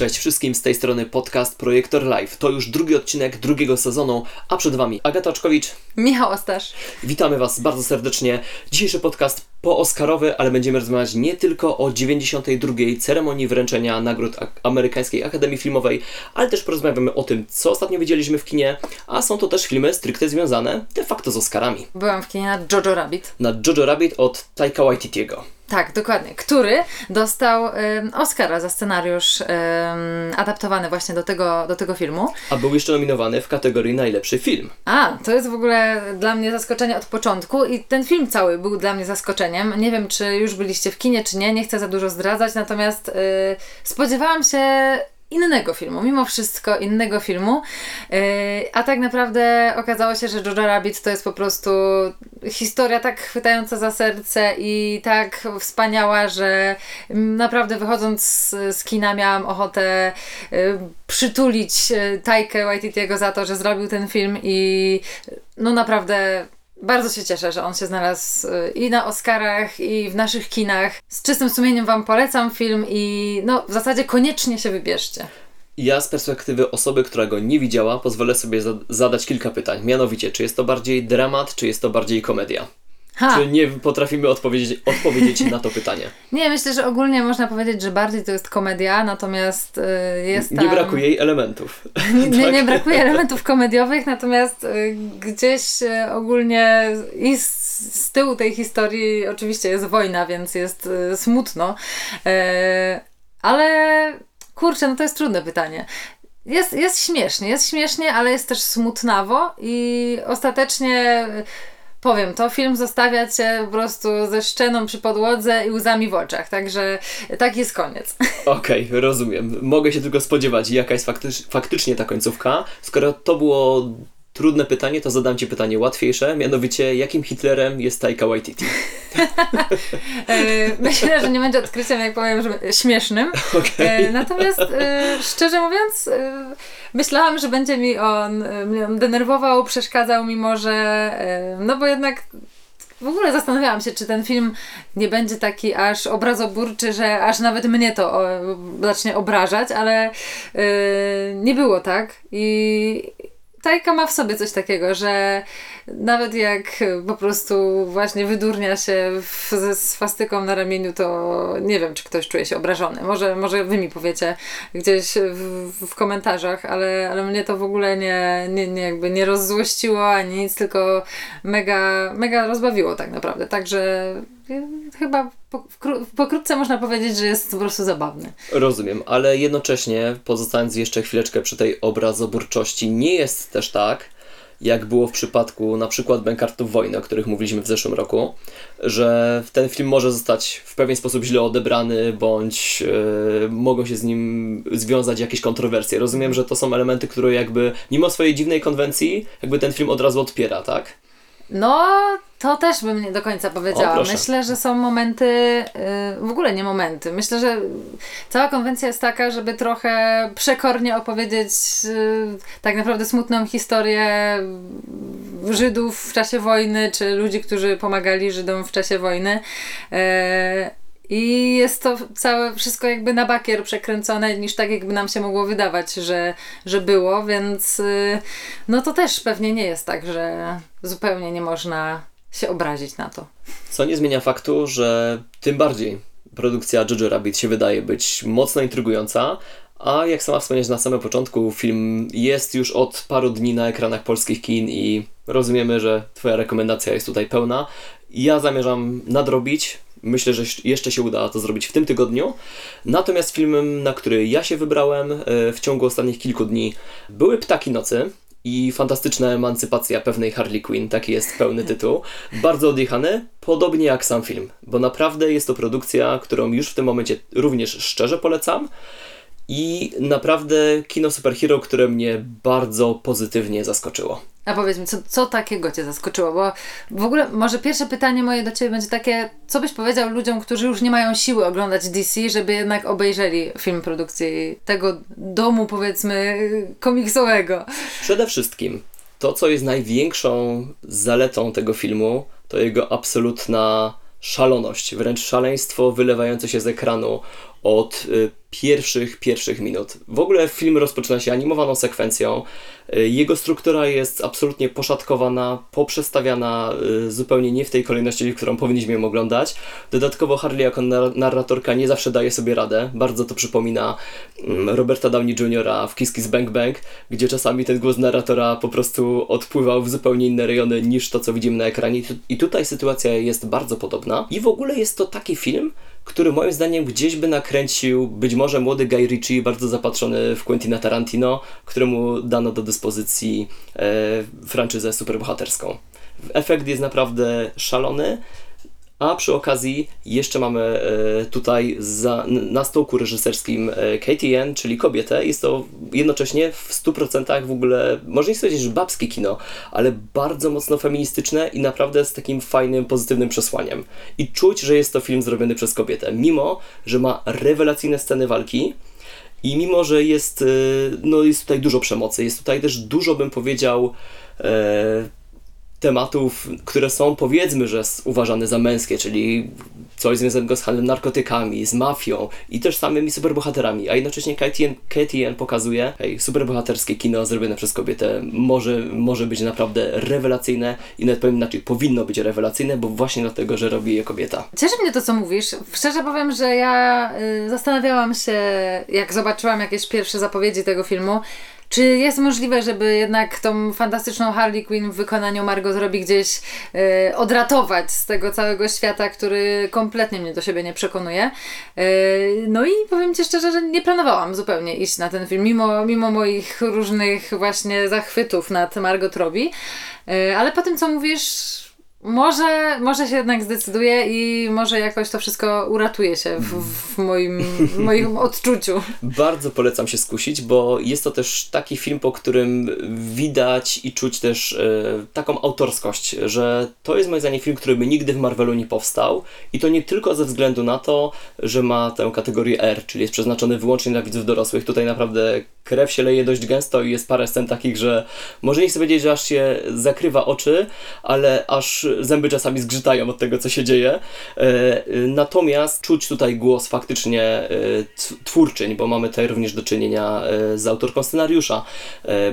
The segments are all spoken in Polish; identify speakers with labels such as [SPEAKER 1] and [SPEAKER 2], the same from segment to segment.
[SPEAKER 1] Cześć wszystkim, z tej strony podcast Projektor Live. To już drugi odcinek drugiego sezonu, a przed Wami Agata Oczkowicz.
[SPEAKER 2] Michał Ostasz.
[SPEAKER 1] Witamy Was bardzo serdecznie. Dzisiejszy podcast po-Oscarowy, ale będziemy rozmawiać nie tylko o 92. ceremonii wręczenia nagród Amerykańskiej Akademii Filmowej, ale też porozmawiamy o tym, co ostatnio widzieliśmy w kinie, a są to też filmy stricte związane de facto z Oscarami.
[SPEAKER 2] Byłam w kinie na Jojo Rabbit.
[SPEAKER 1] Na Jojo Rabbit od Taika Waititiego.
[SPEAKER 2] Tak, dokładnie. Który dostał Oscara za scenariusz adaptowany właśnie do tego, do tego filmu.
[SPEAKER 1] A był jeszcze nominowany w kategorii najlepszy film.
[SPEAKER 2] A, to jest w ogóle dla mnie zaskoczenie od początku i ten film cały był dla mnie zaskoczeniem. Nie wiem, czy już byliście w kinie, czy nie, nie chcę za dużo zdradzać, natomiast yy, spodziewałam się innego filmu, mimo wszystko innego filmu. Yy, a tak naprawdę okazało się, że Jojo Rabbit to jest po prostu historia tak chwytająca za serce i tak wspaniała, że naprawdę wychodząc z, kina miałam ochotę yy, przytulić yy, Tajkę Waititiego za to, że zrobił ten film i no naprawdę bardzo się cieszę, że on się znalazł y, i na Oscarach, i w naszych kinach. Z czystym sumieniem Wam polecam film i no w zasadzie koniecznie się wybierzcie.
[SPEAKER 1] Ja z perspektywy osoby, która go nie widziała, pozwolę sobie zadać kilka pytań. Mianowicie, czy jest to bardziej dramat, czy jest to bardziej komedia? Ha. Czy nie potrafimy odpowiedzieć, odpowiedzieć na to pytanie?
[SPEAKER 2] Nie, myślę, że ogólnie można powiedzieć, że bardziej to jest komedia, natomiast y, jest tam...
[SPEAKER 1] Nie brakuje jej elementów.
[SPEAKER 2] Nie, tak? nie brakuje elementów komediowych, natomiast y, gdzieś y, ogólnie i z, z, tyłu tej historii oczywiście jest wojna, więc jest smutno. ale kurczę, no to jest trudne pytanie. Jest, jest śmiesznie, jest śmiesznie, ale jest też smutnawo i ostatecznie powiem to, film zostawia cię po prostu ze szczeną przy podłodze i łzami w oczach, także tak jest koniec.
[SPEAKER 1] Okej, okay, rozumiem. Mogę się tylko spodziewać, jaka jest faktycz, faktycznie ta końcówka. Skoro to było trudne pytanie, to zadam Ci pytanie łatwiejsze, mianowicie jakim Hitlerem jest Taika Waititi?
[SPEAKER 2] E, myślę, że nie będzie odkryciem, jak powiem, że śmiesznym. Okay. Natomiast e, szczerze mówiąc, e, myślałam, że będzie mi on mnie denerwował, przeszkadzał, mimo że no bo jednak w ogóle zastanawiałam się, czy ten film nie będzie taki aż obrazoburczy, że aż nawet mnie to o, zacznie obrażać, ale yy, nie było tak. I, Tajka ma w sobie coś takiego, że nawet jak po prostu właśnie wydurnia się w, ze swastyką na ramieniu, to nie wiem, czy ktoś czuje się obrażony. Może, może wy mi powiecie gdzieś w, w komentarzach, ale, ale mnie to w ogóle nie, nie, nie, jakby nie rozzłościło ani nic, tylko mega, mega rozbawiło tak naprawdę. Także chyba pokrótce można powiedzieć, że jest po prostu zabawny.
[SPEAKER 1] Rozumiem, ale jednocześnie pozostając jeszcze chwileczkę przy tej obrazoburczości, nie jest też tak, jak było w przypadku na przykład Bankartów Wojny, o których mówiliśmy w zeszłym roku, że ten film może zostać w pewien sposób źle odebrany, bądź yy, mogą się z nim związać jakieś kontrowersje. Rozumiem, że to są elementy, które jakby mimo swojej dziwnej konwencji, jakby ten film od razu odpiera, tak?
[SPEAKER 2] No, to też bym nie do końca powiedziała. O, Myślę, że są momenty, yy, w ogóle nie momenty. Myślę, że cała konwencja jest taka, żeby trochę przekornie opowiedzieć yy, tak naprawdę smutną historię Żydów w czasie wojny, czy ludzi, którzy pomagali Żydom w czasie wojny. Yy, i jest to całe wszystko jakby na bakier przekręcone, niż tak jakby nam się mogło wydawać, że, że było, więc yy, no to też pewnie nie jest tak, że zupełnie nie można się obrazić na to.
[SPEAKER 1] Co nie zmienia faktu, że tym bardziej produkcja Jojo Rabbit się wydaje być mocno intrygująca, a jak sama wspomniałeś na samym początku, film jest już od paru dni na ekranach polskich kin i rozumiemy, że Twoja rekomendacja jest tutaj pełna. Ja zamierzam nadrobić. Myślę, że jeszcze się uda to zrobić w tym tygodniu. Natomiast filmem, na który ja się wybrałem e, w ciągu ostatnich kilku dni, były Ptaki Nocy i fantastyczna emancypacja pewnej Harley Quinn, taki jest pełny tytuł. Bardzo odjechany, podobnie jak sam film, bo naprawdę jest to produkcja, którą już w tym momencie również szczerze polecam. I naprawdę kino superhero, które mnie bardzo pozytywnie zaskoczyło.
[SPEAKER 2] A powiedz mi, co, co takiego Cię zaskoczyło? Bo w ogóle może pierwsze pytanie moje do Ciebie będzie takie, co byś powiedział ludziom, którzy już nie mają siły oglądać DC, żeby jednak obejrzeli film produkcji tego domu, powiedzmy, komiksowego?
[SPEAKER 1] Przede wszystkim to, co jest największą zaletą tego filmu, to jego absolutna szaloność, wręcz szaleństwo wylewające się z ekranu od y, pierwszych, pierwszych minut. W ogóle film rozpoczyna się animowaną sekwencją. Y, Jego struktura jest absolutnie poszatkowana, poprzestawiana y, zupełnie nie w tej kolejności, w którą powinniśmy ją oglądać. Dodatkowo Harley jako nar- narratorka nie zawsze daje sobie radę. Bardzo to przypomina mm, Roberta Downey Jr. w Kiss Kiss Bang Bang, gdzie czasami ten głos narratora po prostu odpływał w zupełnie inne rejony niż to, co widzimy na ekranie. I tutaj sytuacja jest bardzo podobna. I w ogóle jest to taki film, który moim zdaniem gdzieś by nakręcił być może młody Guy Ritchie, bardzo zapatrzony w Quentina Tarantino, któremu dano do dyspozycji e, franczyzę superbohaterską. Efekt jest naprawdę szalony, a przy okazji jeszcze mamy e, tutaj za, na stołku reżyserskim e, Ann, czyli kobietę. Jest to jednocześnie w 100% w ogóle, można nie powiedzieć, że babskie kino, ale bardzo mocno feministyczne i naprawdę z takim fajnym, pozytywnym przesłaniem. I czuć, że jest to film zrobiony przez kobietę, mimo, że ma rewelacyjne sceny walki, i mimo, że jest, y, no, jest tutaj dużo przemocy, jest tutaj też dużo, bym powiedział, e, tematów, które są powiedzmy, że uważane za męskie, czyli coś związanego z handlem narkotykami, z mafią i też samymi superbohaterami, a jednocześnie Katie Ann pokazuje, hej, superbohaterskie kino zrobione przez kobietę może, może być naprawdę rewelacyjne i nawet powiem inaczej, powinno być rewelacyjne, bo właśnie dlatego, że robi je kobieta.
[SPEAKER 2] Cieszy mnie to, co mówisz. Szczerze powiem, że ja y, zastanawiałam się, jak zobaczyłam jakieś pierwsze zapowiedzi tego filmu, czy jest możliwe, żeby jednak tą fantastyczną Harley Quinn w wykonaniu Margot zrobi gdzieś y, odratować z tego całego świata, który kompletnie mnie do siebie nie przekonuje. Y, no i powiem Ci szczerze, że nie planowałam zupełnie iść na ten film, mimo, mimo moich różnych właśnie zachwytów nad Margot Robbie. Y, ale po tym, co mówisz, może, może się jednak zdecyduje i może jakoś to wszystko uratuje się w, w moim, w moim odczuciu.
[SPEAKER 1] Bardzo polecam się skusić, bo jest to też taki film, po którym widać i czuć też e, taką autorskość, że to jest moim zdaniem film, który by nigdy w Marvelu nie powstał i to nie tylko ze względu na to, że ma tę kategorię R, czyli jest przeznaczony wyłącznie dla widzów dorosłych. Tutaj naprawdę krew się leje dość gęsto i jest parę scen takich, że może nie chcę powiedzieć, że aż się zakrywa oczy, ale aż zęby czasami zgrzytają od tego, co się dzieje. E, Natomiast czuć tutaj głos faktycznie e, twórczyń, bo mamy tutaj również do czynienia e, z autorką scenariusza,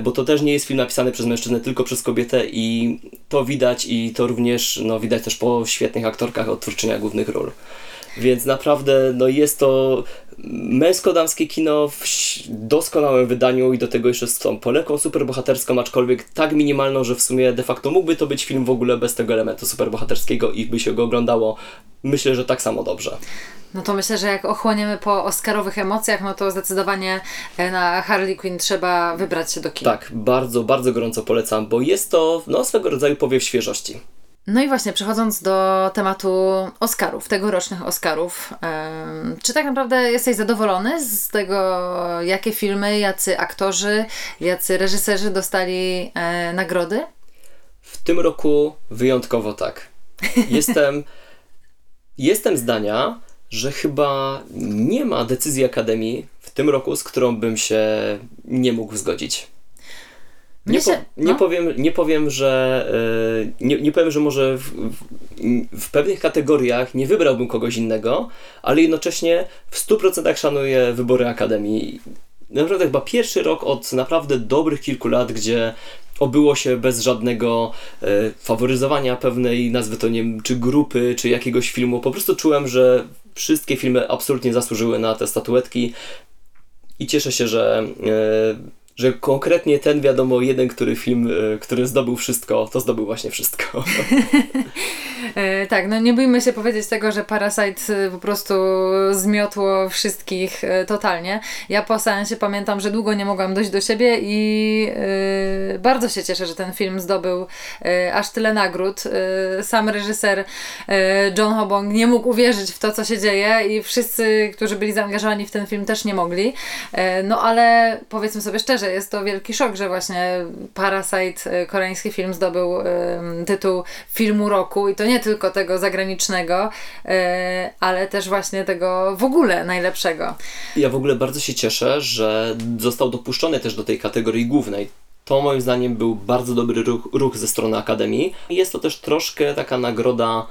[SPEAKER 1] bo to też nie jest film napisany przez mężczyznę, tylko przez kobietę i to widać i to również no, widać też po świetnych aktorkach od twórczynia głównych ról. Więc naprawdę no jest to męsko-damskie kino w doskonałym wydaniu i do tego jeszcze z tą poleką superbohaterską, aczkolwiek tak minimalną, że w sumie de facto mógłby to być film w ogóle bez tego elementu superbohaterskiego i by się go oglądało, myślę, że tak samo dobrze.
[SPEAKER 2] No to myślę, że jak ochłoniemy po oscarowych emocjach, no to zdecydowanie e, na Harley Quinn trzeba wybrać się do kina.
[SPEAKER 1] Tak, bardzo, bardzo gorąco polecam, bo jest to no, swego rodzaju powiew świeżości.
[SPEAKER 2] No i właśnie przechodząc do tematu Oscarów, tegorocznych Oscarów, czy tak naprawdę jesteś zadowolony z tego, jakie filmy, jacy aktorzy, jacy reżyserzy dostali e, nagrody?
[SPEAKER 1] W tym roku wyjątkowo tak. Jestem, jestem zdania, że chyba nie ma decyzji Akademii w tym roku, z którą bym się nie mógł zgodzić. Nie, po, nie,
[SPEAKER 2] no.
[SPEAKER 1] powiem, nie powiem, że y, nie, nie powiem, że może w, w, w pewnych kategoriach nie wybrałbym kogoś innego, ale jednocześnie w 100% szanuję wybory Akademii. Naprawdę chyba pierwszy rok od naprawdę dobrych kilku lat, gdzie obyło się bez żadnego e, faworyzowania pewnej nazwy to nie wiem, czy grupy, czy jakiegoś filmu. Po prostu czułem, że wszystkie filmy absolutnie zasłużyły na te statuetki i cieszę się, że, e, że konkretnie ten, wiadomo, jeden, który film, e, który zdobył wszystko, to zdobył właśnie wszystko.
[SPEAKER 2] E, tak, no nie bójmy się powiedzieć tego, że Parasite e, po prostu zmiotło wszystkich totalnie. Ja po seansie pamiętam, że długo nie mogłam dojść do siebie i bardzo się cieszę, że ten film zdobył aż tyle nagród. Sam reżyser John Hobong nie mógł uwierzyć w to, co się dzieje i wszyscy, którzy byli zaangażowani w ten film też nie mogli. No ale powiedzmy sobie szczerze, jest to wielki szok, że właśnie Parasite, e, koreański film zdobył tytuł filmu roku i to nie tylko tego zagranicznego, e, ale też właśnie tego w ogóle najlepszego.
[SPEAKER 1] Ja w ogóle bardzo się cieszę, że został dopuszczony też do tej kategorii głównej. To moim zdaniem był bardzo dobry ruch, ruch ze strony Akademii. Jest to też troszkę taka nagroda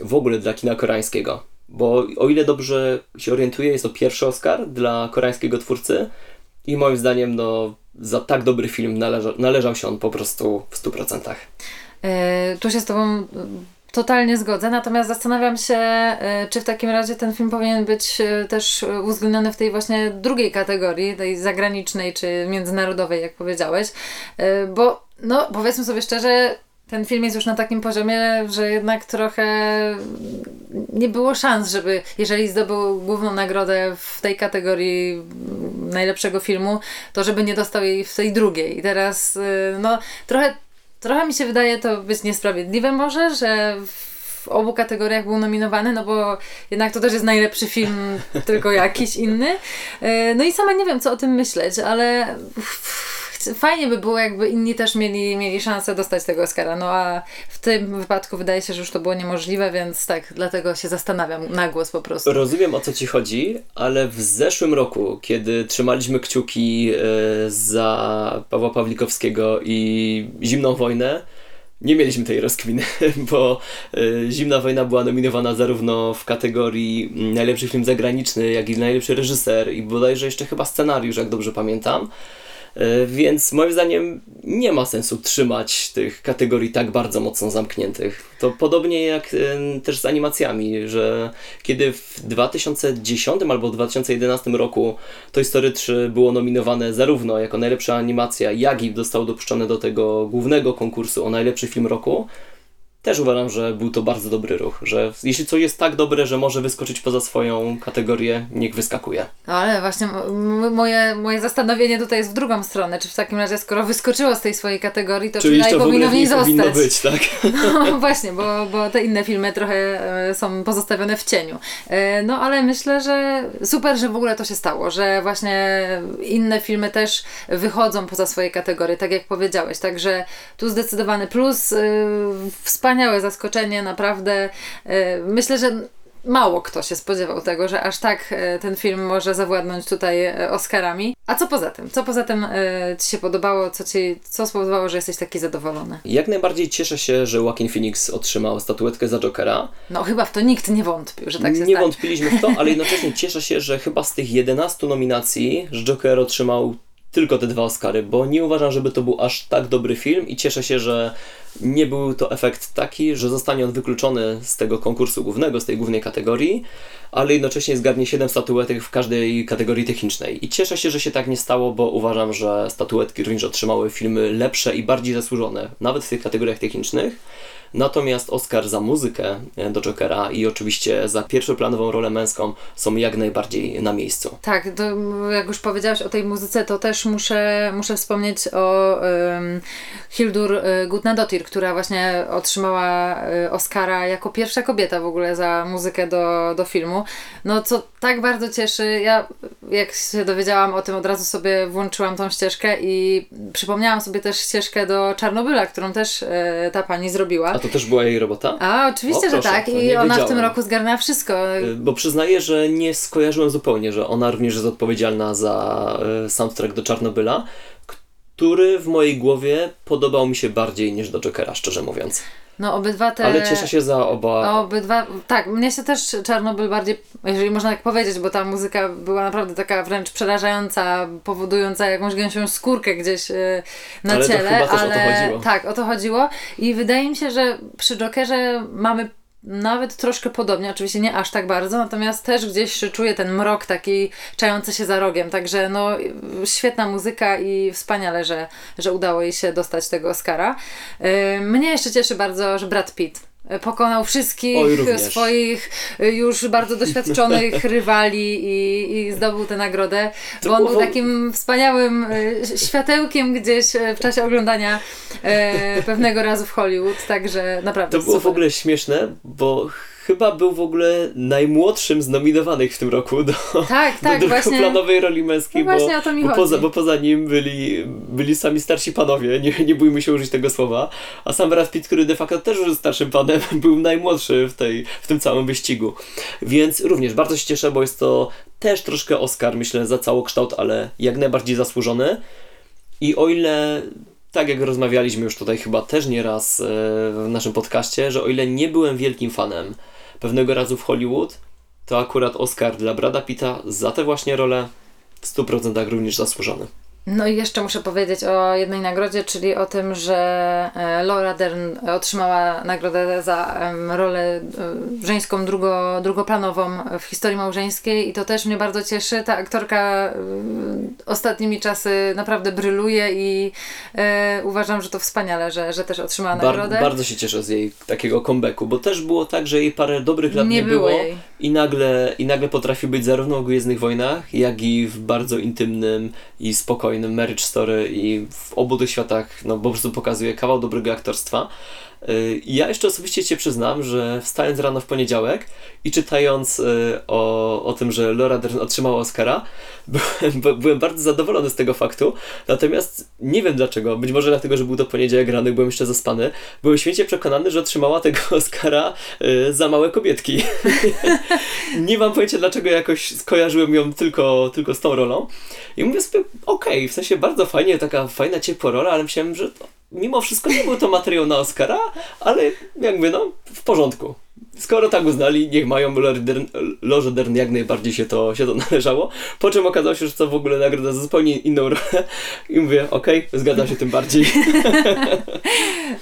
[SPEAKER 1] w ogóle dla kina koreańskiego. Bo o ile dobrze się orientuję, jest to pierwszy Oscar dla koreańskiego twórcy i moim zdaniem no, za tak dobry film należa, należał się on po prostu w 100%.
[SPEAKER 2] Yy, tu się z Tobą totalnie zgodzę, natomiast zastanawiam się, yy, czy w takim razie ten film powinien być też uwzględniony w tej właśnie drugiej kategorii, tej zagranicznej czy międzynarodowej, jak powiedziałeś, bo no powiedzmy sobie szczerze, ten film jest już na takim poziomie, że jednak trochę nie było szans, żeby, jeżeli zdobył główną nagrodę w tej kategorii najlepszego filmu, to żeby nie dostał jej w tej drugiej. I teraz, no, trochę Trochę mi się wydaje to być niesprawiedliwe może, że w obu kategoriach był nominowany, no bo jednak to też jest najlepszy film, tylko jakiś inny. E, no i sama nie wiem, co o tym myśleć, ale fajnie by było, jakby inni też mieli, mieli szansę dostać tego Oscara. No a w tym wypadku wydaje się, że już to było niemożliwe, więc tak, dlatego się zastanawiam na głos po prostu.
[SPEAKER 1] Rozumiem o co ci chodzi, ale w zeszłym roku, kiedy trzymaliśmy kciuki e, za Pawła Pawlikowskiego i Zimną Wojnę, nie mieliśmy tej rozkminy, bo y, Zimna Wojna była nominowana zarówno w kategorii najlepszy film zagraniczny, jak i najlepszy reżyser i bodajże jeszcze chyba scenariusz, jak dobrze pamiętam. E, więc moim zdaniem nie ma sensu trzymać tych kategorii tak bardzo mocno zamkniętych. To podobnie jak e, też z animacjami, że kiedy w 2010 albo 2011 roku Toy Story 3 było nominowane zarówno jako najlepsza animacja, jak i został dopuszczony do tego głównego konkursu o najlepszy film roku, też uważam, że był to bardzo dobry ruch, że jeśli coś jest tak dobre, że może wyskoczyć poza swoją kategorię, niech wyskakuje.
[SPEAKER 2] No ale właśnie moje, moje zastanowienie tutaj jest w drugą stronę, czy w takim razie skoro wyskoczyło z tej swojej kategorii, to
[SPEAKER 1] Czyli
[SPEAKER 2] czy
[SPEAKER 1] to
[SPEAKER 2] powinno w niej
[SPEAKER 1] zostać? Powinno być, tak?
[SPEAKER 2] No właśnie, bo, bo te inne filmy trochę e, są pozostawione w cieniu. E, no ale myślę, że super, że w ogóle to się stało, że właśnie inne filmy też wychodzą poza swoje kategorie, tak jak powiedziałeś, także tu zdecydowany plus, e, wspaniale wspaniałe zaskoczenie, naprawdę. E, myślę, że mało kto się spodziewał tego, że aż tak e, ten film może zawładnąć tutaj e, Oscarami. A co poza tym? Co poza tym Ci się podobało? Co, ci, co spowodowało, że jesteś taki zadowolony?
[SPEAKER 1] Jak najbardziej cieszę się, że Joaquin Phoenix otrzymał statuetkę za Jokera.
[SPEAKER 2] No chyba w to nikt nie wątpił, że tak się
[SPEAKER 1] Nie wątpiliśmy w to, ale jednocześnie cieszę się, że chyba z tych 11 nominacji, że Joker otrzymał tylko te dwa Oscary, bo nie uważam, żeby to był aż tak dobry film i cieszę się, że nie był to efekt taki, że zostanie on wykluczony z tego konkursu głównego, z tej głównej kategorii, ale jednocześnie zgarnie 7 statuetek w każdej kategorii technicznej. I cieszę się, że się tak nie stało, bo uważam, że statuetki również otrzymały filmy lepsze i bardziej zasłużone, nawet w tych kategoriach technicznych. Natomiast Oscar za muzykę e, do Jokera i oczywiście za pierwszoplanową rolę męską są jak najbardziej na miejscu.
[SPEAKER 2] Tak, to jak już powiedziałaś o tej muzyce, to też muszę, muszę wspomnieć o um, Hildur e, Gutnadotir, która właśnie otrzymała e, Oscara jako pierwsza kobieta w ogóle za muzykę do, do filmu. No co tak bardzo cieszy. Ja jak się dowiedziałam o tym, od razu sobie włączyłam tą ścieżkę i przypomniałam sobie też ścieżkę do Czarnobyla, którą też e, ta pani zrobiła.
[SPEAKER 1] A to też była jej robota?
[SPEAKER 2] A, oczywiście, o, proszę, że tak. I ona w tym roku zgarnęła wszystko.
[SPEAKER 1] Y, bo przyznaję, że nie skojarzyłem zupełnie, że ona również jest odpowiedzialna za y, soundtrack do Czarnobyla, który w mojej głowie podobał mi się bardziej niż do Jokera, szczerze mówiąc.
[SPEAKER 2] No obydwa te...
[SPEAKER 1] Ale cieszę się za oba.
[SPEAKER 2] No, obydwa, tak, mnie się też Czarnobyl bardziej, jeżeli można tak powiedzieć, bo ta muzyka była naprawdę taka wręcz przerażająca, powodująca jakąś gęsią skórkę gdzieś yy, na
[SPEAKER 1] ale
[SPEAKER 2] ciele.
[SPEAKER 1] To chyba ale też o to chodziło.
[SPEAKER 2] tak, o to chodziło. I wydaje mi się, że przy Jokerze mamy nawet troszkę podobnie, oczywiście nie aż tak bardzo, natomiast też gdzieś czuję ten mrok taki czający się za rogiem, także no świetna muzyka i wspaniale, że, że udało jej się dostać tego Oscara. Yy, mnie jeszcze cieszy bardzo, że Brad Pitt pokonał wszystkich
[SPEAKER 1] Oj,
[SPEAKER 2] swoich y, już bardzo doświadczonych rywali i, i zdobył tę nagrodę, to bo on był takim wspaniałym y, światełkiem gdzieś w czasie oglądania pewnego razu w Hollywood, także naprawdę
[SPEAKER 1] To było
[SPEAKER 2] super.
[SPEAKER 1] w ogóle śmieszne, bo chyba był w ogóle najmłodszym z nominowanych w tym roku do,
[SPEAKER 2] tak, tak,
[SPEAKER 1] do drugoplanowej roli męskiej,
[SPEAKER 2] no bo,
[SPEAKER 1] bo, poza, bo poza nim byli, byli sami starsi panowie, nie, nie bójmy się użyć tego słowa, a sam Brad Pitt, który de facto też już starszym panem, był najmłodszy w, tej, w tym całym wyścigu. Więc również bardzo się cieszę, bo jest to też troszkę Oscar, myślę, za całokształt, ale jak najbardziej zasłużony. I o ile tak jak rozmawialiśmy już tutaj chyba też nieraz e, w naszym podcaście, że o ile nie byłem wielkim fanem pewnego razu w Hollywood, to akurat Oscar dla Brada Pitta za tę właśnie rolę w 100% również zasłużony.
[SPEAKER 2] No i jeszcze muszę powiedzieć o jednej nagrodzie, czyli o tym, że e, Laura Dern otrzymała nagrodę za rolę e, żeńską drugo, drugoplanową w historii małżeńskiej i to też mnie bardzo cieszy. Ta aktorka e, ostatnimi czasy naprawdę bryluje i e, uważam, że to wspaniale, że, że też otrzymała
[SPEAKER 1] Bar-
[SPEAKER 2] nagrodę.
[SPEAKER 1] bardzo się cieszę z jej takiego comebacku, bo też było tak, że jej parę dobrych lat nie,
[SPEAKER 2] Nie było
[SPEAKER 1] było i nagle, i nagle potrafi być zarówno w Gwiezdnych Wojnach, jak i w bardzo intymnym i spokojnym Marriage Story i w obu tych światach no, po prostu pokazuje kawał dobrego aktorstwa. Yy, Ja jeszcze osobiście Cię przyznam, że wstając rano w poniedziałek i czytając yy, o, o tym, że Laura Dern otrzymała Oscara, byłem, byłem bardzo zadowolony z tego faktu. Natomiast nie wiem dlaczego, być może dlatego, że był to poniedziałek rano byłem jeszcze zaspany, byłem święcie przekonany, że otrzymała tego Oscara yy, za małe kobietki. nie mam pojęcia dlaczego jakoś skojarzyłem ją tylko, tylko z tą rolą. I mówię sobie, okej, w sensie bardzo fajnie, taka fajna, ciepła rola, ale myślałem, że mimo wszystko nie był to materiał na Oscara, ale jakby no, w porządku. Skoro tak uznali, niech mają Lorze Dern, jak najbardziej się to, się to należało. Po czym okazało się, że to w ogóle nagroda za zupełnie inną rolę. I mówię, okej, zgadzam się tym bardziej.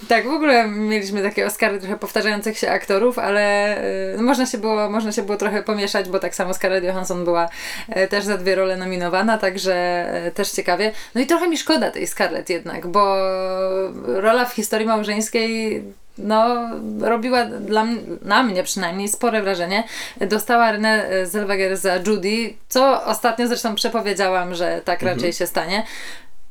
[SPEAKER 2] Tak, w ogóle mieliśmy takie Oscary trochę powtarzających się aktorów, ale y, można, się było, można się było trochę pomieszać, bo tak samo Scarlett Johansson była y, też za dwie role nominowana, także y, też ciekawie. No i trochę mi szkoda tej Scarlett jednak, bo rola w historii małżeńskiej no, robiła dla na mnie przynajmniej spore wrażenie. Dostała Renée Zellweger za Judy, co ostatnio zresztą przepowiedziałam, że tak raczej się stanie.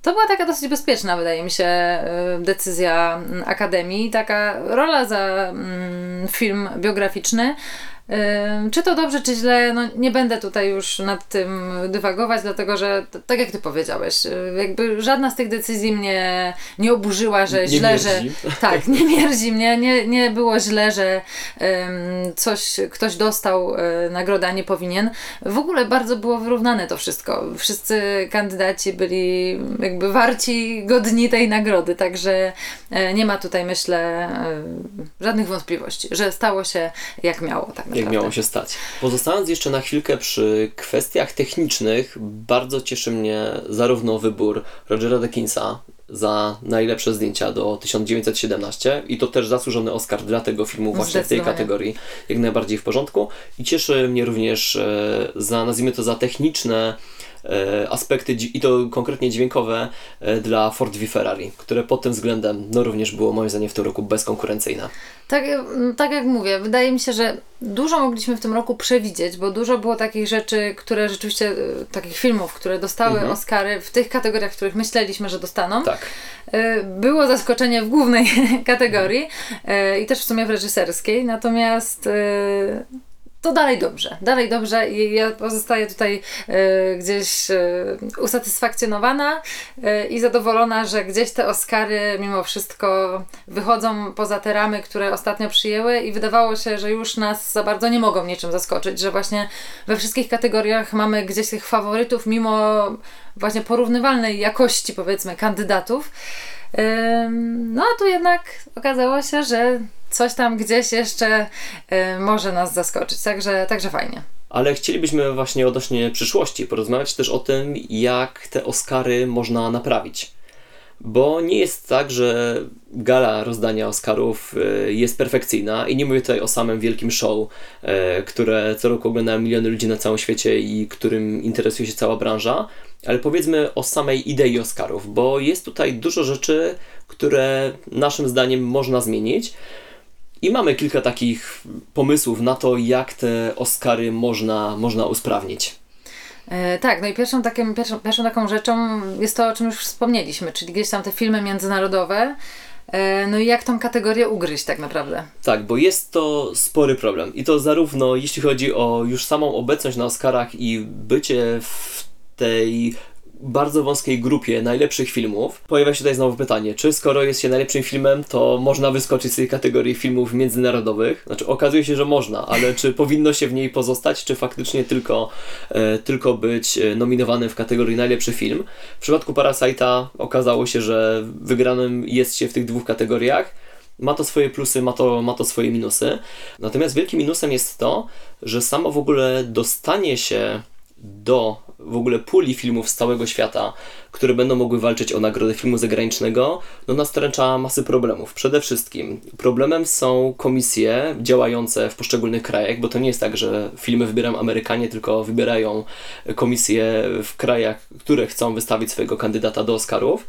[SPEAKER 2] To była taka dosyć bezpieczna, wydaje mi się, y, decyzja mm, Akademii. Taka rola za mm, film biograficzny. Y, Czy to dobrze, czy źle, no nie będę tutaj już nad tym dywagować, dlatego że, tak jak ty powiedziałeś, y, jakby żadna z tych decyzji mnie nie oburzyła, że
[SPEAKER 1] Nie
[SPEAKER 2] źle, że
[SPEAKER 1] mierdzi.
[SPEAKER 2] tak, nie mierdzi mnie, nie, nie było źle, że coś, ktoś dostał e, nagrodę, a nie powinien. W ogóle bardzo było wyrównane to wszystko. Wszyscy kandydaci byli jakby warci, godni tej nagrody, także e, nie ma tutaj, myślę, e, żadnych wątpliwości, że stało się jak miało tak.
[SPEAKER 1] Jak miało się stać. Pozostając jeszcze na chwilkę przy kwestiach technicznych, bardzo cieszy mnie zarówno wybór Rogera Dickinsa za najlepsze zdjęcia do 1917 i to też zasłużony Oscar dla tego filmu właśnie w tej kategorii, jak najbardziej w porządku. I cieszy mnie również e, za, nazwijmy to, za techniczne aspekty dzi- i to konkretnie dźwiękowe e, dla Ford v Ferrari, które pod tym względem no również było moim zdaniem w tym roku bezkonkurencyjne.
[SPEAKER 2] Tak, mm, tak jak mówię, wydaje mi się, że dużo mogliśmy w tym roku przewidzieć, bo dużo było takich rzeczy, które rzeczywiście, takich filmów, które dostały
[SPEAKER 1] Mhm.
[SPEAKER 2] Oscary w tych kategoriach, w których myśleliśmy, że dostaną.
[SPEAKER 1] Tak.
[SPEAKER 2] Było zaskoczenie w głównej kategorii y, i też w sumie w reżyserskiej, natomiast to dalej dobrze, dalej dobrze i ja pozostaję tutaj y, gdzieś y, usatysfakcjonowana y, i zadowolona, że gdzieś te Oscary mimo wszystko wychodzą poza te ramy, które ostatnio przyjęły i wydawało się, że już nas za bardzo nie mogą niczym zaskoczyć, że właśnie we wszystkich kategoriach mamy gdzieś tych faworytów mimo właśnie porównywalnej jakości powiedzmy kandydatów. No a tu jednak okazało się, że coś tam gdzieś jeszcze y, może nas zaskoczyć, także, także fajnie.
[SPEAKER 1] Ale chcielibyśmy właśnie odnośnie przyszłości porozmawiać też o tym, jak te Oscary można naprawić. Bo nie jest tak, że gala rozdania Oscarów e, jest perfekcyjna i nie mówię tutaj o samym wielkim show, e, które co roku oglądają miliony ludzi na całym świecie i którym interesuje się cała branża, ale powiedzmy o samej idei Oscarów, bo jest tutaj dużo rzeczy, które naszym zdaniem można zmienić. I mamy kilka takich pomysłów na to, jak te Oscary można, można usprawnić.
[SPEAKER 2] E, tak, no i pierwszą, takim, pierwszą, pierwszą taką rzeczą jest to, o czym już wspomnieliśmy, czyli gdzieś tam te filmy międzynarodowe. E, no i jak tą kategorię ugryźć tak naprawdę.
[SPEAKER 1] Tak, bo jest to spory problem. I to zarówno jeśli chodzi o już samą obecność na Oscarach i bycie w tej bardzo wąskiej grupie najlepszych filmów, pojawia się tutaj znowu pytanie, czy skoro jest się najlepszym filmem, to można wyskoczyć z tej kategorii filmów międzynarodowych? Znaczy, okazuje się, że można, ale czy powinno się w niej pozostać, czy faktycznie tylko, e, tylko być e, nominowanym w kategorii najlepszy film? W przypadku Parasite'a okazało się, że wygranym jest się w tych dwóch kategoriach, ma to swoje plusy, ma to, ma to swoje minusy. Natomiast wielkim minusem jest to, że samo w ogóle dostanie się do w ogóle puli filmów z całego świata, które będą mogły walczyć o nagrodę filmu zagranicznego, no nastręcza masy problemów. Przede wszystkim problemem są komisje działające w poszczególnych krajach, bo to nie jest tak, że filmy wybierają Amerykanie, tylko wybierają komisje w krajach, które chcą wystawić swojego kandydata do Oscarów.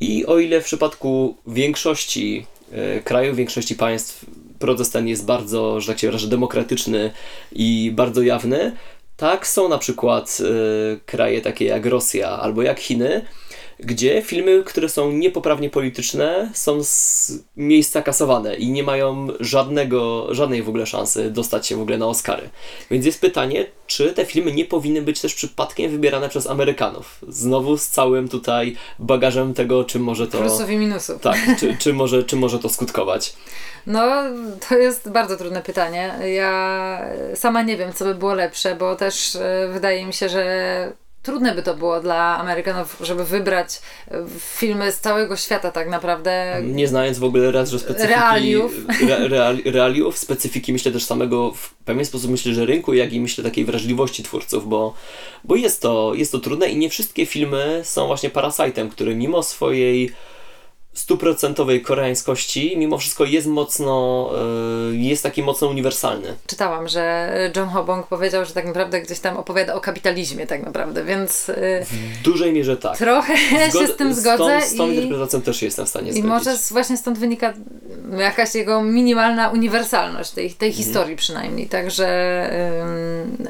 [SPEAKER 1] I o ile w przypadku większości e, krajów, większości państw proces ten jest bardzo, że tak się wyrażę, demokratyczny i bardzo jawny, tak są na przykład y, kraje takie jak Rosja albo jak Chiny, gdzie filmy, które są niepoprawnie polityczne, są z miejsca kasowane i nie mają żadnego, żadnej w ogóle szansy dostać się w ogóle na Oscary. Więc jest pytanie, czy te filmy nie powinny być też przypadkiem wybierane przez Amerykanów? Znowu z całym tutaj bagażem tego, czy może to...
[SPEAKER 2] Plusów i minusów.
[SPEAKER 1] Tak, czy, czy, może, czy może to skutkować?
[SPEAKER 2] No, to jest bardzo trudne pytanie. Ja sama nie wiem, co by było lepsze, bo też e, wydaje mi się, że trudne by to było dla Amerykanów, żeby wybrać e, filmy z całego świata tak naprawdę.
[SPEAKER 1] Nie znając w ogóle raz, że specyfiki...
[SPEAKER 2] Realiów.
[SPEAKER 1] Re, real, realiów, specyfiki myślę też samego, w pewien sposób myślę, że rynku, jak i myślę takiej wrażliwości twórców, bo, bo jest, to, jest to trudne i nie wszystkie filmy są właśnie Parasite'em, który mimo swojej stuprocentowej koreańskości, mimo wszystko jest mocno, y, jest taki mocno uniwersalny.
[SPEAKER 2] Czytałam, że John Hobong powiedział, że tak naprawdę gdzieś tam opowiada o kapitalizmie tak naprawdę, więc... Y,
[SPEAKER 1] w dużej mierze tak.
[SPEAKER 2] Trochę Zgod się z tym zgodzę.
[SPEAKER 1] Z tą, interpretacją też jestem w stanie
[SPEAKER 2] I może właśnie stąd wynika jakaś jego minimalna uniwersalność tej, tej mhm. historii przynajmniej, także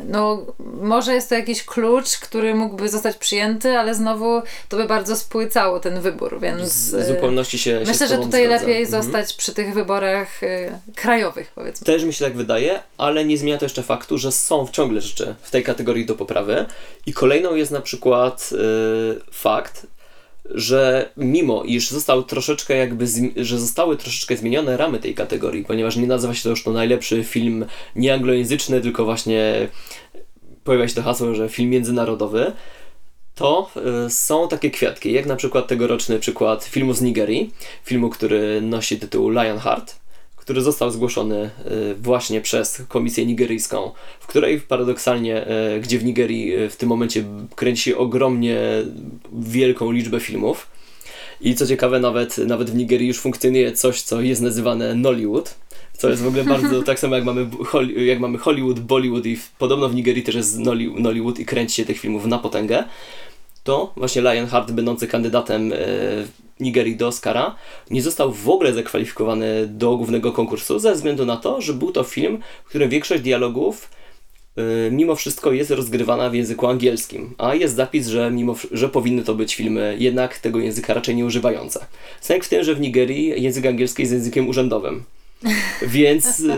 [SPEAKER 2] no może jest to jakiś klucz, który mógłby zostać przyjęty, ale znowu to by bardzo spłycało ten wybór, więc...
[SPEAKER 1] Z, zupełnie zupełności się
[SPEAKER 2] Myślę,
[SPEAKER 1] się
[SPEAKER 2] że tutaj
[SPEAKER 1] zgadza.
[SPEAKER 2] lepiej mhm. zostać przy tych wyborach y, krajowych, powiedzmy.
[SPEAKER 1] Też mi się tak wydaje, ale nie zmienia to jeszcze faktu, że są ciągle rzeczy w tej kategorii do poprawy. I kolejną jest na przykład y, fakt, że mimo iż został troszeczkę jakby, że zostały troszeczkę zmienione ramy tej kategorii, ponieważ nie nazywa się to już to najlepszy film nieanglojęzyczny, tylko właśnie pojawia się to hasło, że film międzynarodowy, to y, są takie kwiatki, jak na przykład tegoroczny przykład filmu z Nigerii, filmu, który nosi tytuł Lionheart, który został zgłoszony y, właśnie przez komisję nigeryjską, w której paradoksalnie, y, gdzie w Nigerii w tym momencie kręci ogromnie wielką liczbę filmów. I co ciekawe, nawet, nawet w Nigerii już funkcjonuje coś, co jest nazywane Nollywood, co jest w ogóle bardzo, tak samo jak mamy, jak mamy Hollywood, Bollywood i podobno w Nigerii też jest Nollywood i kręci się tych filmów na potęgę to właśnie Lionheart, będący kandydatem e, Nigerii do Oscara, nie został w ogóle zakwalifikowany do głównego konkursu ze względu na to, że był to film, w którym większość dialogów e, mimo wszystko jest rozgrywana w języku angielskim, a jest zapis, że, mimo, że powinny to być filmy jednak tego języka raczej nie używające. Sęk w tym, że w Nigerii język angielski jest językiem urzędowym. Więc e,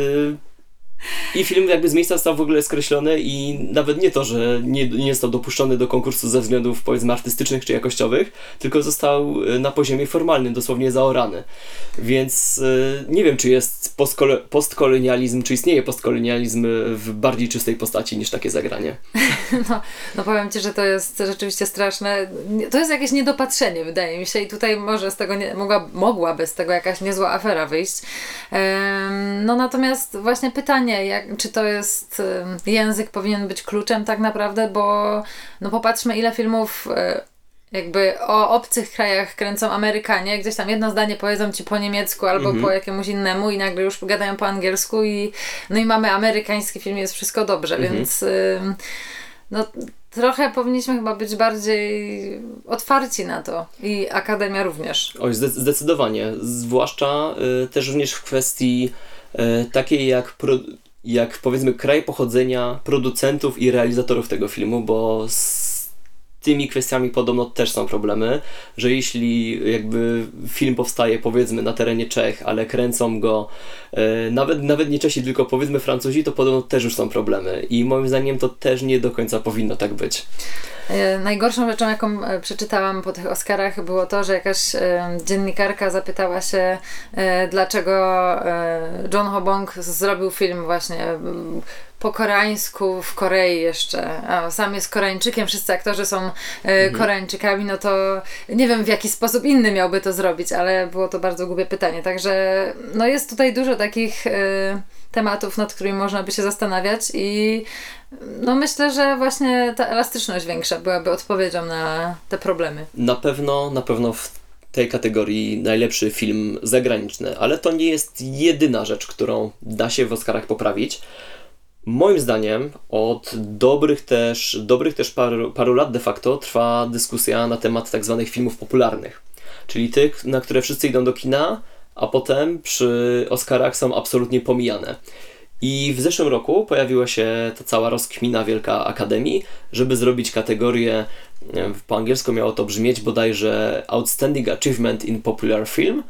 [SPEAKER 1] i film jakby z miejsca został w ogóle skreślony i nawet nie to, że nie, nie został dopuszczony do konkursu ze względów powiedzmy artystycznych czy jakościowych, tylko został e, na poziomie formalnym dosłownie zaorany. Więc e, nie wiem, czy jest postkolonializm, czy istnieje postkolonializm w bardziej czystej postaci niż takie zagranie.
[SPEAKER 2] No, no powiem Ci, że to jest rzeczywiście straszne. To jest jakieś niedopatrzenie, wydaje mi się, i tutaj może z tego nie, mogła, mogłaby z tego jakaś niezła afera wyjść. no natomiast właśnie pytanie, nie, jak, czy to jest język powinien być kluczem tak naprawdę, bo no popatrzmy ile filmów e, jakby o obcych krajach kręcą Amerykanie, gdzieś tam jedno zdanie powiedzą ci po niemiecku albo -hmm. po jakiemuś innemu i nagle już gadają po angielsku i no i mamy amerykański film, jest wszystko dobrze, -hmm. więc no trochę powinniśmy chyba być bardziej otwarci na to i Akademia również.
[SPEAKER 1] Oj, zdecydowanie, zwłaszcza y, też również w kwestii y, takiej jak pro, jak powiedzmy kraj pochodzenia producentów i realizatorów tego filmu, bo z tymi kwestiami podobno też są problemy, że jeśli jakby film powstaje powiedzmy na terenie Czech, ale kręcą go e, nawet, nawet nie Czesi, tylko powiedzmy Francuzi, to podobno też już są problemy i moim zdaniem to też nie do końca powinno tak być.
[SPEAKER 2] E, najgorszą rzeczą, jaką e, przeczytałam po tych Oscarach, było to, że jakaś e, dziennikarka zapytała się, dlaczego John Hobong zrobił film właśnie po koreańsku w Korei jeszcze, a sam jest Koreańczykiem, wszyscy aktorzy są e, Koreańczykami, no to nie wiem w jaki sposób inny miałby to zrobić, ale było to bardzo głupie pytanie. Także no jest tutaj dużo takich tematów, nad którymi można by się zastanawiać i no myślę, że właśnie ta elastyczność większa byłaby odpowiedzią na te problemy.
[SPEAKER 1] Na pewno, na pewno w tej kategorii najlepszy film zagraniczny, ale to nie jest jedyna rzecz, którą da się w Oscarach poprawić. Moim zdaniem od dobrych też, dobrych też paru, paru lat de facto trwa dyskusja na temat tak zwanych filmów popularnych, czyli tych, na które wszyscy idą do kina, a potem przy Oscarach są absolutnie pomijane. I w zeszłym roku pojawiła się ta cała rozkmina Wielka Akademii, żeby zrobić kategorię, po angielsku miało to brzmieć bodajże Outstanding Achievement in Popular Film,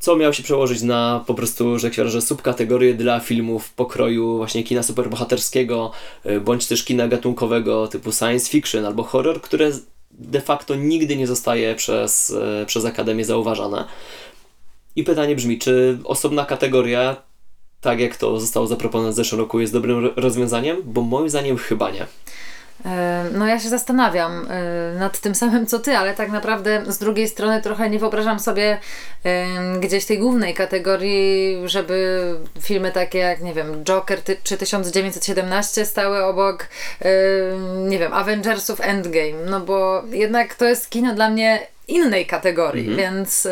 [SPEAKER 1] co miało się przełożyć na po prostu, że że subkategorie dla filmów pokroju właśnie kina superbohaterskiego, e, bądź też kina gatunkowego typu science fiction albo horror, które de facto nigdy nie zostaje przez, e, przez Akademię zauważane. I pytanie brzmi, czy osobna kategoria tak jak to zostało zaproponowane w zeszłym roku, jest dobrym rozwiązaniem? Bo moim zdaniem chyba nie.
[SPEAKER 2] E, no ja się zastanawiam e, nad tym samym co ty, ale tak naprawdę z drugiej strony trochę nie wyobrażam sobie gdzieś tej głównej kategorii, żeby filmy takie jak, nie wiem, Joker czy 1917 stały obok, nie wiem, Avengersów Endgame, no bo jednak to jest kino dla mnie innej kategorii, mhm. więc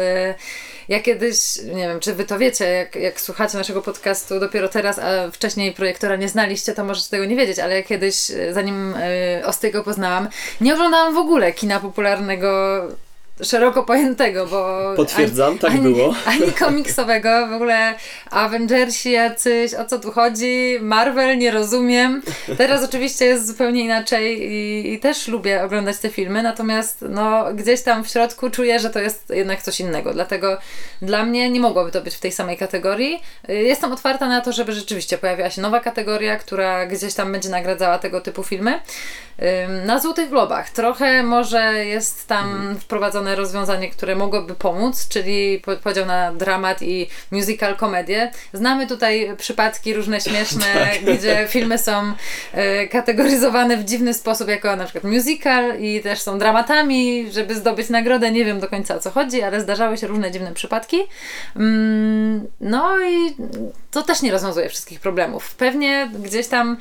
[SPEAKER 2] ja kiedyś, nie wiem, czy wy to wiecie, jak, jak słuchacie naszego podcastu dopiero teraz, a wcześniej projektora nie znaliście, to możecie tego nie wiedzieć, ale ja kiedyś, zanim y, Ostygo poznałam, nie oglądałam w ogóle kina popularnego szeroko pojętego, bo...
[SPEAKER 1] Potwierdzam,
[SPEAKER 2] ani,
[SPEAKER 1] tak
[SPEAKER 2] ani,
[SPEAKER 1] było.
[SPEAKER 2] Ani komiksowego, w ogóle Avengersi jacyś, o co tu chodzi, Marvel, nie rozumiem. Teraz oczywiście jest zupełnie inaczej i, i, też lubię oglądać te filmy, natomiast no, gdzieś tam w środku czuję, że to jest jednak coś innego, dlatego dla mnie nie mogłoby to być w tej samej kategorii. Jestem otwarta na to, żeby rzeczywiście pojawiła się nowa kategoria, która gdzieś tam będzie nagradzała tego typu filmy. Na Złotych Globach trochę może jest tam mhm. wprowadzone rozwiązanie, które mogłoby pomóc, czyli podział na dramat i musical komedię. Znamy tutaj przypadki różne śmieszne, tak. gdzie filmy są e, kategoryzowane w dziwny sposób jako na przykład musical i też są dramatami, żeby zdobyć nagrodę. Nie wiem do końca o co chodzi, ale zdarzały się różne dziwne przypadki. Mm, no i to też nie rozwiązuje wszystkich problemów. Pewnie gdzieś tam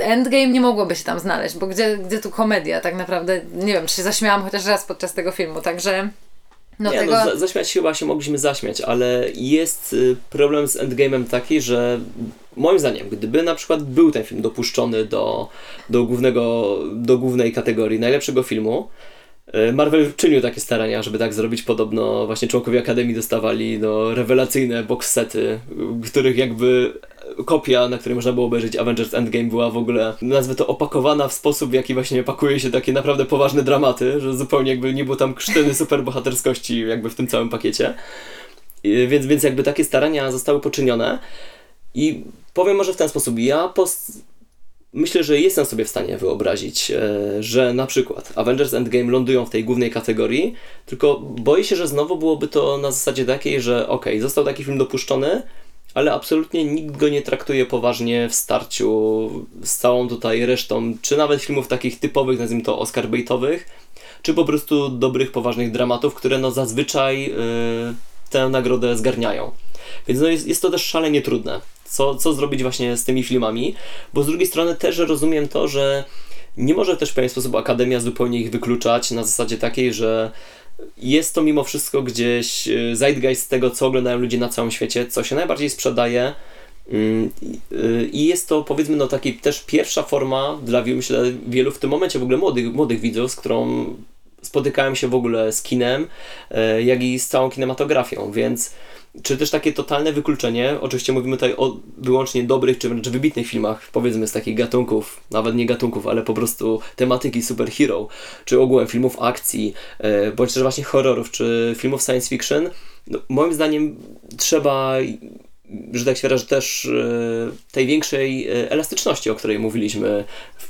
[SPEAKER 2] Endgame nie mogłoby się tam znaleźć, bo gdzie, gdzie tu komedia tak naprawdę? Nie wiem, czy się zaśmiałam chociaż raz podczas tego filmu, także...
[SPEAKER 1] No, nie, tego... no zaśmiać się chyba się mogliśmy zaśmiać, ale jest y, problem z Endgame'em taki, że moim zdaniem, gdyby na przykład był ten film dopuszczony do, do, głównego, do głównej kategorii najlepszego filmu, y, Marvel czynił takie starania, żeby tak zrobić. Podobno właśnie członkowie Akademii dostawali no, rewelacyjne box sety, których jakby kopia, na której można było obejrzeć Avengers Endgame była w ogóle, nazwę to, opakowana w sposób, w jaki właśnie pakuje się takie naprawdę poważne dramaty, że zupełnie jakby nie było tam krztyny superbohaterskości jakby w tym całym pakiecie. Więc, więc jakby takie starania zostały poczynione i powiem może w ten sposób, ja post myślę, że jestem sobie w stanie wyobrazić, e, że na przykład Avengers Endgame lądują w tej głównej kategorii, tylko boję się, że znowu byłoby to na zasadzie takiej, że ok, został taki film dopuszczony, ale absolutnie nikt go nie traktuje poważnie w starciu z całą tutaj resztą, czy nawet filmów takich typowych, nazwijmy to Oscar baitowych, czy po prostu dobrych, poważnych dramatów, które no zazwyczaj yy, tę nagrodę zgarniają. Więc no jest, jest to też szalenie trudne, co, co zrobić właśnie z tymi filmami, bo z drugiej strony też rozumiem to, że nie może też w pewien sposób Akademia zupełnie ich wykluczać na zasadzie takiej, że jest to mimo wszystko gdzieś y, zeitgeist tego, co oglądają ludzie na całym świecie, co się najbardziej sprzedaje. Mm, y, I jest to powiedzmy no taki też pierwsza forma dla myślę, wielu w tym momencie w ogóle młodych, młodych widzów, z którą spotykałem się w ogóle z kinem, y, jak i z całą kinematografią, więc czy też takie totalne wykluczenie, oczywiście mówimy tutaj o wyłącznie dobrych czy wręcz wybitnych filmach, powiedzmy z takich gatunków, nawet nie gatunków, ale po prostu tematyki superhero, czy ogółem filmów akcji, e, bądź też właśnie horrorów, czy filmów science fiction, no, moim zdaniem trzeba że tak się wyrażę, też e, tej większej e, elastyczności, o której mówiliśmy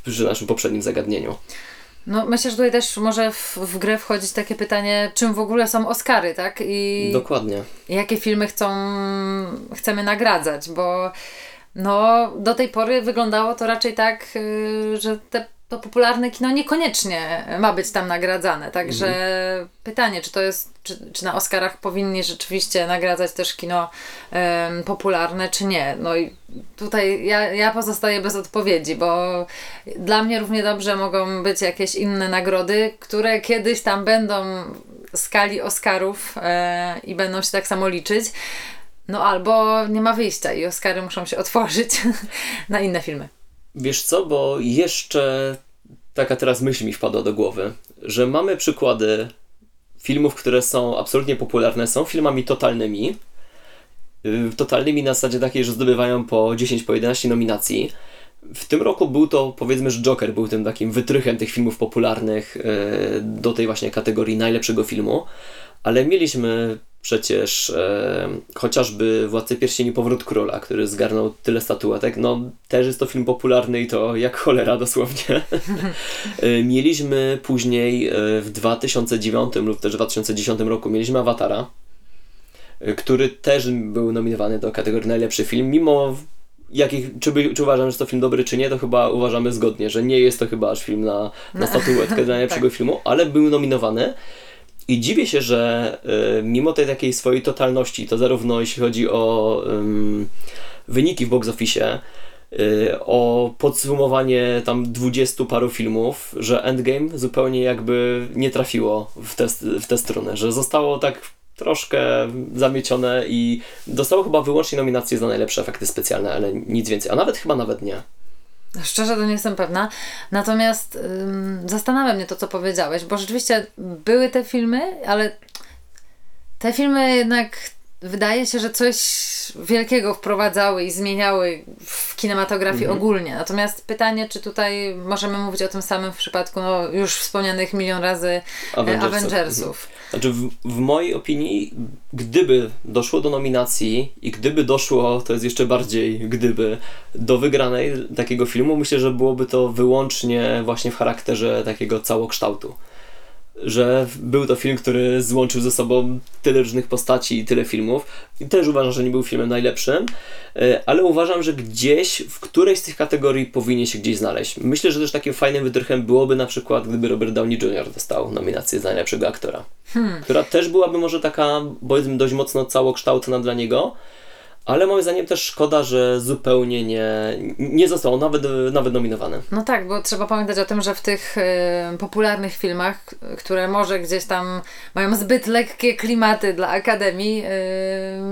[SPEAKER 1] przy naszym poprzednim zagadnieniu.
[SPEAKER 2] No myślę, że tutaj też może w, w grę wchodzić takie pytanie, czym w ogóle są Oscary, tak?
[SPEAKER 1] I Dokładnie.
[SPEAKER 2] Jakie filmy chcą, chcemy nagradzać, bo no do tej pory wyglądało to raczej tak, y, że te, to popularne kino niekoniecznie ma być tam nagradzane. Także pytanie, czy to jest, czy, czy na Oscarach powinni rzeczywiście nagradzać też kino em, popularne, czy nie. No i tutaj ja, ja pozostaję bez odpowiedzi, bo dla mnie równie dobrze mogą być jakieś inne nagrody, które kiedyś tam będą w skali Oscarów e, i będą się tak samo liczyć. No albo nie ma wyjścia i Oscary muszą się otworzyć na inne filmy.
[SPEAKER 1] Wiesz co, bo jeszcze taka teraz myśl mi wpadła do głowy, że mamy przykłady filmów, które są absolutnie popularne, są filmami totalnymi. Yy, Totalnymi na zasadzie takiej, że zdobywają po 10, po 11 nominacji. W tym roku był to, powiedzmy, że Joker był tym takim wytrychem tych filmów popularnych yy, do tej właśnie kategorii najlepszego filmu, ale mieliśmy przecież e, chociażby Władcy Pierścieni Powrót Króla, który zgarnął tyle statuetek, no też jest to film popularny i to jak cholera dosłownie. E, mieliśmy później e, w 2009 lub też 2010 roku mieliśmy Awatara, e, który też był nominowany do kategorii najlepszy film, mimo jakich, czy, by, czy uważam, że to film dobry, czy nie, to chyba uważamy zgodnie, że nie jest to chyba aż film na, na statuetkę dla najlepszego filmu, ale był nominowany. I dziwię się, że y, mimo tej takiej swojej totalności, to zarówno jeśli chodzi o ym, wyniki w box office, y, o podsumowanie tam dwudziestu paru filmów, że Endgame zupełnie jakby nie trafiło w tę w tę stronę, że zostało tak troszkę zamiecione i dostało chyba wyłącznie nominację za najlepsze efekty specjalne, ale nic więcej, a nawet chyba nawet nie.
[SPEAKER 2] Szczerze to nie jestem pewna. Natomiast ym, zastanawia mnie to, co powiedziałeś, bo rzeczywiście były te filmy, ale te filmy jednak wydaje się, że coś wielkiego wprowadzały i zmieniały w kinematografii
[SPEAKER 1] Mhm.
[SPEAKER 2] ogólnie. Natomiast pytanie, czy tutaj możemy mówić o tym samym w przypadku no, już wspomnianych milion razy e,
[SPEAKER 1] Avengersów.
[SPEAKER 2] Avengersów.
[SPEAKER 1] Znaczy, w, w mojej opinii, gdyby doszło do nominacji i gdyby doszło, to jest jeszcze bardziej gdyby, do wygranej takiego filmu, myślę, że byłoby to wyłącznie właśnie w charakterze takiego całokształtu. Że był to film, który złączył ze sobą tyle różnych postaci i tyle filmów. I też uważam, że nie był filmem najlepszym, e, ale uważam, że gdzieś w którejś z tych kategorii powinien się gdzieś znaleźć. Myślę, że też takim fajnym wytrychem byłoby na przykład, gdyby Robert Downey Jr. dostał nominację za najlepszego aktora która też byłaby może taka, powiedzmy, dość mocno całokształtna dla niego, ale moim zdaniem też szkoda, że zupełnie nie, nie został nawet, nawet nominowany.
[SPEAKER 2] No tak, bo trzeba pamiętać o tym, że w tych y, popularnych filmach, które może gdzieś tam mają zbyt lekkie klimaty dla Akademii,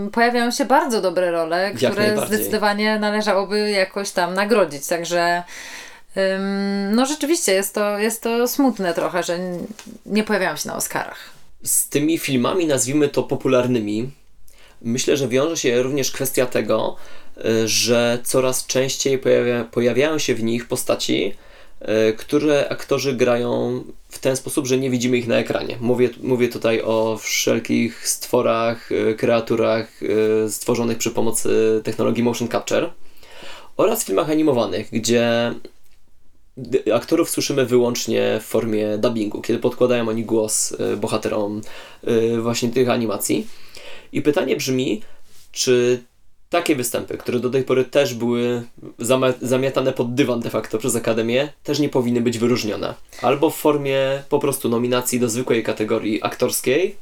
[SPEAKER 2] y, pojawiają się bardzo dobre role, które zdecydowanie należałoby jakoś tam nagrodzić. Także ym, no rzeczywiście jest to, jest to smutne trochę, że nie pojawiają się na Oscarach.
[SPEAKER 1] Z tymi filmami, nazwijmy to popularnymi, myślę, że wiąże się również kwestia tego, y, że coraz częściej pojawia, pojawiają się w nich postaci, y, które aktorzy grają w ten sposób, że nie widzimy ich na ekranie. Mówię, mówię tutaj o wszelkich stworach, y, kreaturach stworzonych przy pomocy technologii motion capture oraz filmach animowanych, gdzie aktorów słyszymy wyłącznie w formie dubbingu, kiedy podkładają oni głos bohaterom właśnie tych animacji. I pytanie brzmi, czy takie występy, które do tej pory też były zamiatane pod dywan de facto przez Akademię, też nie powinny być wyróżnione. Albo w formie po prostu nominacji do zwykłej kategorii aktorskiej,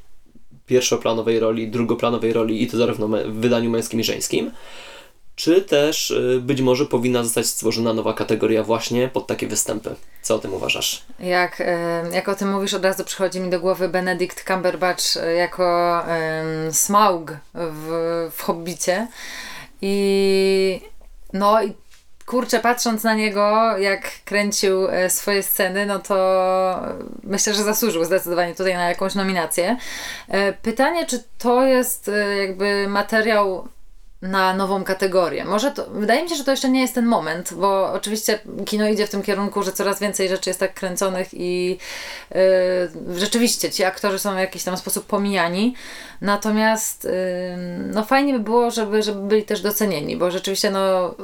[SPEAKER 1] pierwszoplanowej roli, drugoplanowej roli i to zarówno w wydaniu męskim i żeńskim, czy też y, być może powinna zostać stworzona nowa kategoria właśnie pod takie występy. Co o tym uważasz?
[SPEAKER 2] Jak, e, jak o tym mówisz, od razu przychodzi mi do głowy Benedict Cumberbatch jako em, Smaug w, w Hobbicie. I no i kurczę, patrząc na niego, jak kręcił e, swoje sceny, no to myślę, że zasłużył zdecydowanie tutaj na jakąś nominację. E, Pytanie, czy to jest e, jakby materiał na nową kategorię. Może to, wydaje mi się, że to jeszcze nie jest ten moment, bo oczywiście kino idzie w tym kierunku, że coraz więcej rzeczy jest tak kręconych i yy, rzeczywiście ci aktorzy są w jakiś tam sposób pomijani. Natomiast yy, no fajnie by było, żeby, żeby byli też docenieni, bo rzeczywiście no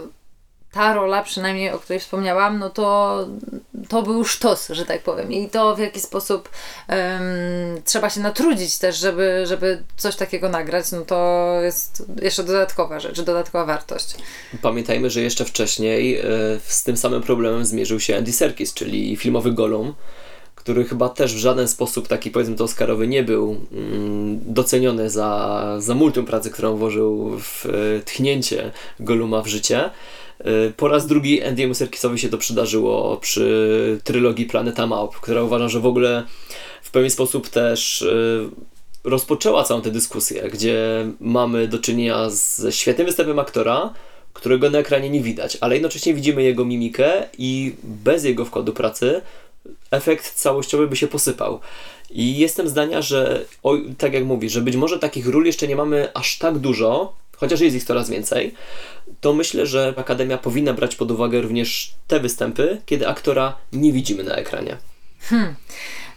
[SPEAKER 2] ta rola, przynajmniej o której wspomniałam, no to to był sztos, że tak powiem. I to w jaki sposób em, trzeba się natrudzić też, żeby, żeby coś takiego nagrać, no to jest jeszcze dodatkowa rzecz, dodatkowa wartość.
[SPEAKER 1] Pamiętajmy, że jeszcze wcześniej y, z tym samym problemem zmierzył się Andy Serkis, czyli filmowy Gollum, który chyba też w żaden sposób taki powiedzmy to Oscarowy nie był mm, doceniony za, za multum pracy, którą włożył w y, tchnięcie Golluma w życie. Y, po raz drugi Andy'emu Serkisowi się to przydarzyło przy trylogii Planeta Małp, która uważam, że w ogóle w pewien sposób też y, rozpoczęła całą tę dyskusję, gdzie mamy do czynienia ze świetnym występem aktora, którego na ekranie nie widać, ale jednocześnie widzimy jego mimikę i bez jego wkładu pracy efekt całościowy by się posypał. I jestem zdania, że o, tak jak mówisz, że być może takich ról jeszcze nie mamy aż tak dużo, chociaż jest ich coraz więcej, to myślę, że Akademia powinna brać pod uwagę również te występy, kiedy aktora nie widzimy na ekranie.
[SPEAKER 2] Hmm.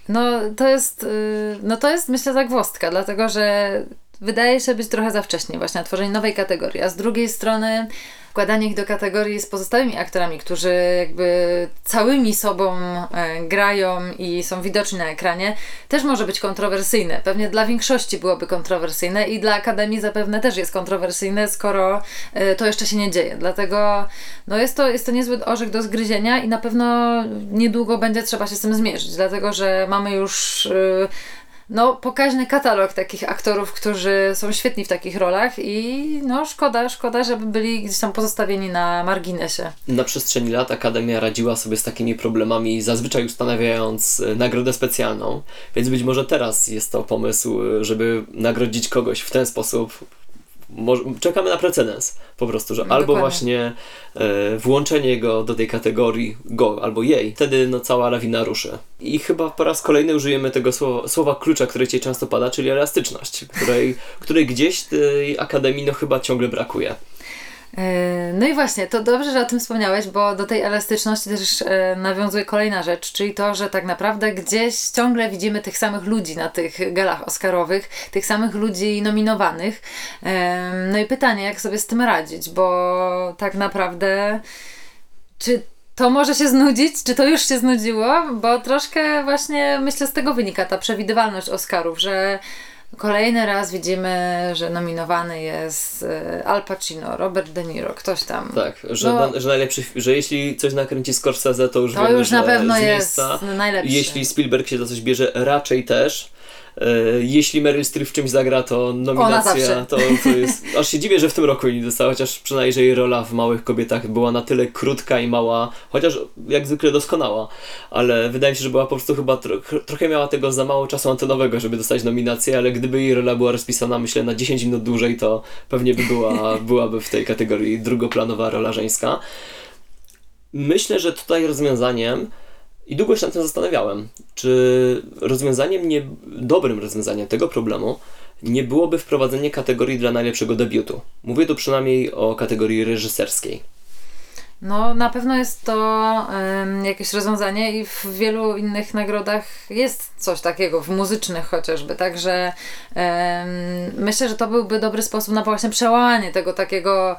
[SPEAKER 2] No to jest, y, no to jest myślę zagwozdka, dlatego że wydaje się być trochę za wcześnie właśnie na tworzenie nowej kategorii, a z drugiej strony wkładanie ich do kategorii z pozostałymi aktorami, którzy jakby całymi sobą e, grają i są widoczni na ekranie, też może być kontrowersyjne. Pewnie dla większości byłoby kontrowersyjne i dla Akademii zapewne też jest kontrowersyjne, skoro e, to jeszcze się nie dzieje. Dlatego no jest, to, jest to niezły orzech do zgryzienia i na pewno niedługo będzie trzeba się z tym zmierzyć, dlatego że mamy już e, no, pokaźny katalog takich aktorów, którzy są świetni w takich rolach i no szkoda, szkoda, żeby byli gdzieś tam pozostawieni na marginesie.
[SPEAKER 1] Na przestrzeni lat Akademia radziła sobie z takimi problemami, zazwyczaj ustanawiając e, nagrodę specjalną, więc być może teraz jest to pomysł, e, żeby nagrodzić kogoś w ten sposób, czekamy na precedens po prostu, że
[SPEAKER 2] Dokładnie.
[SPEAKER 1] albo właśnie e, włączenie go do tej kategorii go albo jej, wtedy no cała lawina ruszy. I chyba po raz kolejny użyjemy tego słowa, słowa klucza, które dzisiaj często pada, czyli elastyczność, której, której gdzieś tej akademii no chyba ciągle brakuje.
[SPEAKER 2] E, No i właśnie, to dobrze, że o tym wspomniałeś, bo do tej elastyczności też e, nawiązuje kolejna rzecz, czyli to, że tak naprawdę gdzieś ciągle widzimy tych samych ludzi na tych galach Oscarowych, tych samych ludzi nominowanych. E, No i pytanie, jak sobie z tym radzić, bo tak naprawdę czy to może się znudzić, czy to już się znudziło, bo troszkę właśnie myślę z tego wynika ta przewidywalność Oscarów, że Kolejny raz widzimy, że nominowany jest e, Al Pacino, Robert De Niro, ktoś tam.
[SPEAKER 1] Tak, że,
[SPEAKER 2] No.
[SPEAKER 1] na, że najlepszy, że jeśli coś nakręci Scorsese, to już
[SPEAKER 2] To
[SPEAKER 1] wiemy,
[SPEAKER 2] już na pewno jest
[SPEAKER 1] miejsca.
[SPEAKER 2] najlepszy.
[SPEAKER 1] Jeśli Spielberg się za coś bierze, raczej też. E, Jeśli Meryl Streep w czymś zagra, to nominacja to, to jest. Aż się dziwię, że w tym roku jej nie dostała, chociaż przynajmniej że jej rola w małych kobietach była na tyle krótka i mała, chociaż jak zwykle doskonała, ale wydaje mi się, że była po prostu chyba tro, trochę miała tego za mało czasu antenowego, żeby dostać nominację, ale gdyby jej rola była rozpisana, myślę, na 10 minut dłużej, to pewnie by była, byłaby w tej kategorii drugoplanowa rola żeńska. Myślę, że tutaj rozwiązaniem i długo się nad tym zastanawiałem, czy rozwiązaniem nie, dobrym rozwiązaniem tego problemu nie byłoby wprowadzenie kategorii dla najlepszego debiutu. Mówię tu przynajmniej o kategorii reżyserskiej.
[SPEAKER 2] No, na pewno jest to em, jakieś rozwiązanie i w wielu innych nagrodach jest coś takiego, w muzycznych chociażby. Także em, myślę, że to byłby dobry sposób na właśnie przełamanie tego takiego.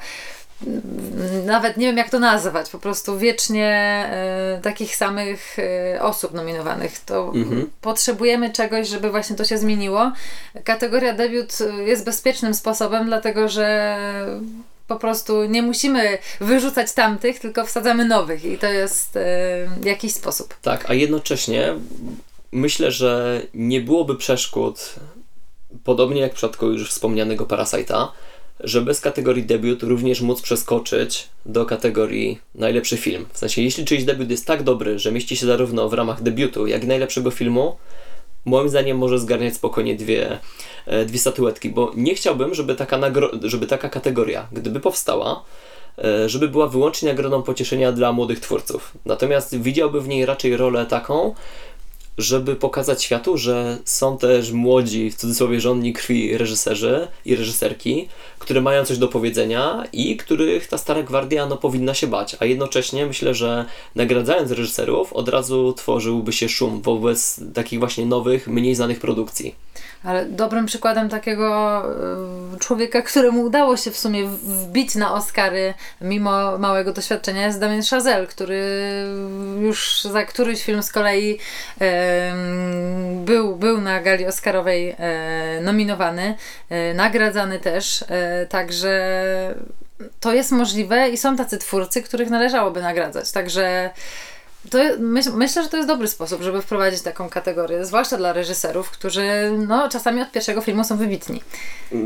[SPEAKER 2] Nawet nie wiem, jak to nazwać, po prostu wiecznie e, takich samych e, osób nominowanych. To
[SPEAKER 1] Mhm.
[SPEAKER 2] potrzebujemy czegoś, żeby właśnie to się zmieniło. Kategoria debiut e, jest bezpiecznym sposobem, dlatego że po prostu nie musimy wyrzucać tamtych, tylko wsadzamy nowych i to jest e, jakiś sposób.
[SPEAKER 1] Tak, a jednocześnie myślę, że nie byłoby przeszkód, podobnie jak w przypadku już wspomnianego Parasite'a, że bez kategorii debiut również móc przeskoczyć do kategorii najlepszy film. W sensie, jeśli czyjś debiut jest tak dobry, że mieści się zarówno w ramach debiutu, jak i najlepszego filmu, moim zdaniem może zgarniać spokojnie dwie, e, dwie statuetki, bo nie chciałbym, żeby taka, nagro- żeby taka kategoria, gdyby powstała, e, żeby była wyłącznie nagrodą pocieszenia dla młodych twórców. Natomiast widziałbym w niej raczej rolę taką, żeby pokazać światu, że są też młodzi, w cudzysłowie żonni krwi reżyserzy i reżyserki, które mają coś do powiedzenia i których ta stara gwardia no, powinna się bać. A jednocześnie myślę, że nagradzając reżyserów od razu tworzyłby się szum wobec takich właśnie nowych, mniej znanych produkcji.
[SPEAKER 2] Ale dobrym przykładem takiego y, człowieka, któremu udało się w sumie wbić na Oscary mimo małego doświadczenia jest Damien Chazelle, który już za któryś film z kolei był, był na gali Oscarowej e, nominowany, e, nagradzany też, e, także to jest możliwe i są tacy twórcy, których należałoby nagradzać. Także to myśl, myślę, że to jest dobry sposób, żeby wprowadzić taką kategorię, zwłaszcza dla reżyserów, którzy no, czasami od pierwszego filmu są wybitni.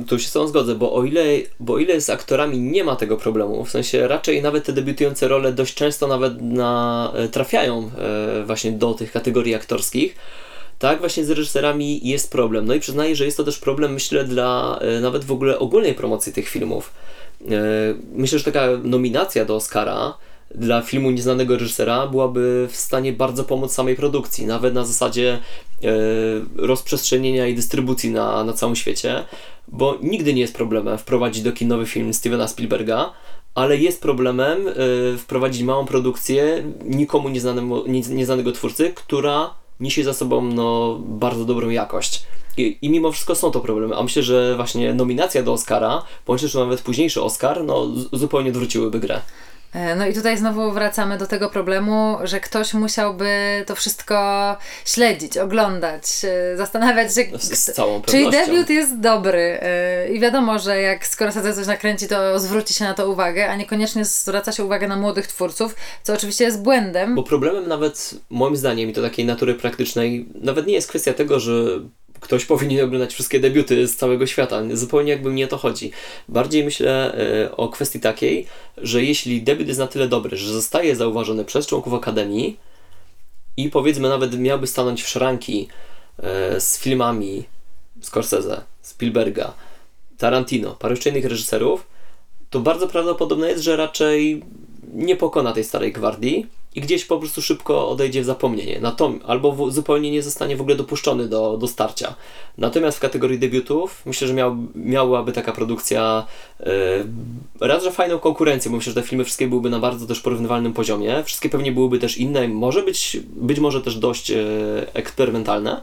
[SPEAKER 1] Tu się z tą zgodzę, bo o ile, bo o ile z aktorami nie ma tego problemu, w sensie raczej nawet te debiutujące role dość często nawet na, e, trafiają e, właśnie do tych kategorii aktorskich, tak właśnie z reżyserami jest problem. No i przyznaję, że jest to też problem, myślę, dla e, nawet w ogóle ogólnej promocji tych filmów. E, myślę, że taka nominacja do Oscara dla filmu nieznanego reżysera byłaby w stanie bardzo pomóc samej produkcji, nawet na zasadzie e, rozprzestrzenienia i dystrybucji na, na całym świecie, bo nigdy nie jest problemem wprowadzić do kin nowy film Stevena Spielberga, ale jest problemem wprowadzić małą produkcję nikomu nieznanemu, nie, nieznanego twórcy, która niesie za sobą no, bardzo dobrą jakość. I, I, mimo wszystko są to problemy, a myślę, że właśnie nominacja do Oscara, bądź też nawet późniejszy Oscar, no, zupełnie odwróciłyby grę.
[SPEAKER 2] E, no i tutaj znowu wracamy do tego problemu, że ktoś musiałby to wszystko śledzić, oglądać, e, zastanawiać się,
[SPEAKER 1] z, całą
[SPEAKER 2] czyli debiut jest dobry. E, I wiadomo, że jak Scorsese coś nakręci, to zwróci się na to uwagę, a niekoniecznie zwraca się uwagę na młodych twórców, co oczywiście jest błędem.
[SPEAKER 1] Bo problemem nawet, moim zdaniem, i to takiej natury praktycznej, nawet nie jest kwestia tego, że ktoś powinien oglądać wszystkie debiuty z całego świata. Zupełnie jakby mnie to chodzi. Bardziej myślę e, o kwestii takiej, że jeśli debiut jest na tyle dobry, że zostaje zauważony przez członków Akademii i powiedzmy nawet miałby stanąć w szranki e, z filmami Scorsese, Spielberga, Tarantino, paru jeszcze innych reżyserów, to bardzo prawdopodobne jest, że raczej nie pokona tej starej gwardii i gdzieś po prostu szybko odejdzie w zapomnienie. Albo w, zupełnie nie zostanie w ogóle dopuszczony do, do starcia. Natomiast w kategorii debiutów myślę, że miał, miałaby taka produkcja yy, raz, że fajną konkurencję, bo myślę, że te filmy wszystkie byłyby na bardzo też porównywalnym poziomie. Wszystkie pewnie byłyby też inne, może być, być może też dość yy, eksperymentalne.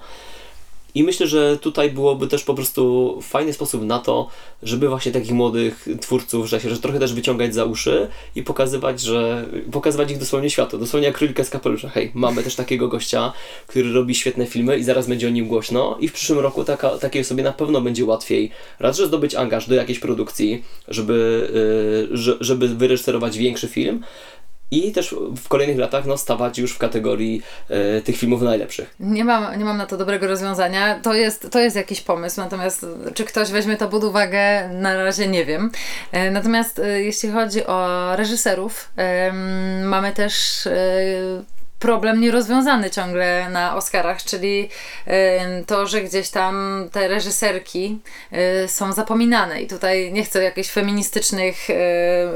[SPEAKER 1] I myślę, że tutaj byłoby też po prostu fajny sposób na to, żeby właśnie takich młodych twórców, że, że trochę też wyciągać za uszy i pokazywać, że pokazywać ich dosłownie światu, dosłownie jak królika z kapelusza. Hej, mamy też takiego gościa, który robi świetne filmy i zaraz będzie o nim głośno i w przyszłym roku taka, takiej osobie na pewno będzie łatwiej raz, że zdobyć angaż do jakiejś produkcji, żeby, yy, żeby wyreżyserować większy film, i też w kolejnych latach no, stawać już w kategorii e, tych filmów najlepszych.
[SPEAKER 2] Nie mam, nie mam na to dobrego rozwiązania. To jest, to jest jakiś pomysł, natomiast czy ktoś weźmie to pod uwagę, na razie nie wiem. E, natomiast e, jeśli chodzi o reżyserów, mamy też problem nierozwiązany ciągle na Oscarach, czyli to, że gdzieś tam te reżyserki y, są zapominane. I tutaj nie chcę jakichś feministycznych y,